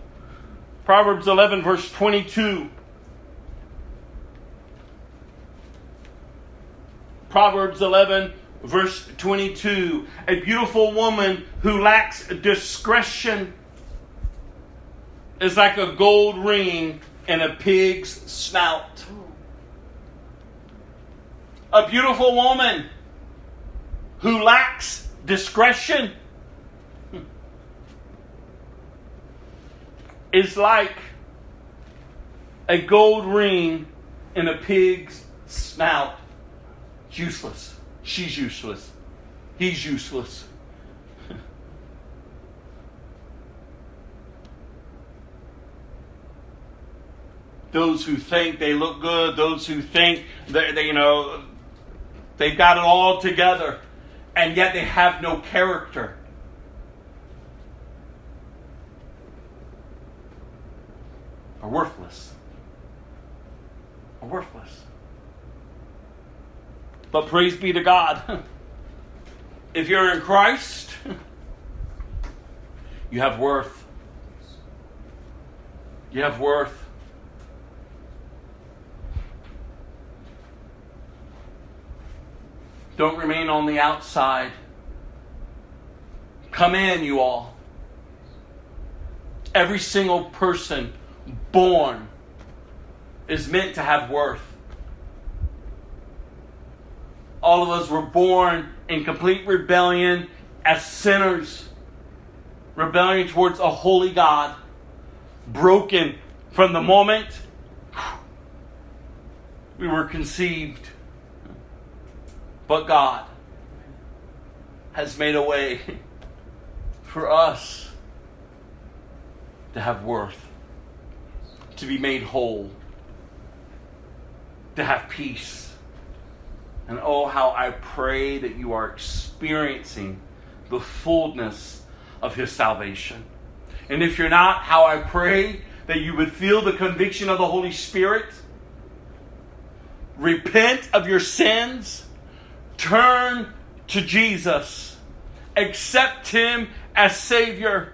Proverbs 11, verse 22. Proverbs 11, verse 22. A beautiful woman who lacks discretion is like a gold ring in a pig's snout. A beautiful woman who lacks discretion is like a gold ring in a pig's snout. Useless. She's useless. He's useless. those who think they look good, those who think that they, you know they've got it all together, and yet they have no character. are worthless. Are worthless. But praise be to God. If you're in Christ, you have worth. You have worth. Don't remain on the outside. Come in, you all. Every single person born is meant to have worth. All of us were born in complete rebellion as sinners, rebellion towards a holy God, broken from the moment we were conceived. But God has made a way for us to have worth, to be made whole, to have peace. And oh, how I pray that you are experiencing the fullness of His salvation. And if you're not, how I pray that you would feel the conviction of the Holy Spirit, repent of your sins, turn to Jesus, accept Him as Savior.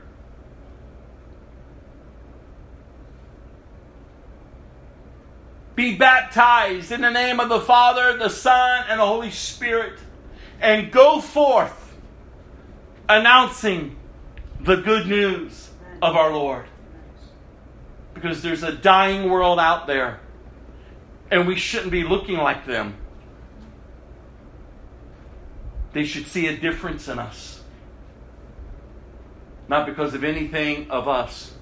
Be baptized in the name of the Father, the Son, and the Holy Spirit, and go forth announcing the good news of our Lord. Because there's a dying world out there, and we shouldn't be looking like them. They should see a difference in us. Not because of anything of us,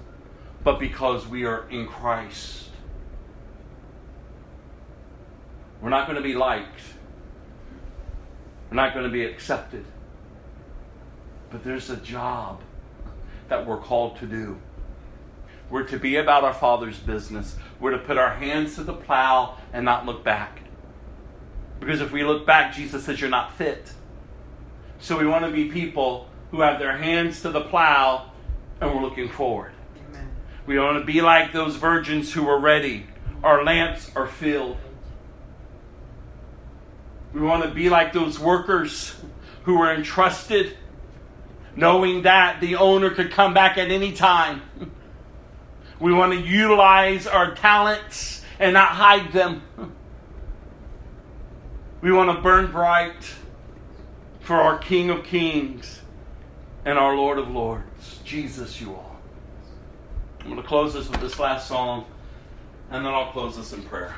but because we are in Christ. We're not going to be liked. We're not going to be accepted. But there's a job that we're called to do. We're to be about our Father's business. We're to put our hands to the plow and not look back. Because if we look back, Jesus says you're not fit. So we want to be people who have their hands to the plow and we're looking forward. Amen. We want to be like those virgins who were ready. Our lamps are filled. We want to be like those workers who were entrusted, knowing that the owner could come back at any time. We want to utilize our talents and not hide them. We want to burn bright for our King of Kings and our Lord of Lords, Jesus, you all. I'm going to close this with this last song, and then I'll close this in prayer.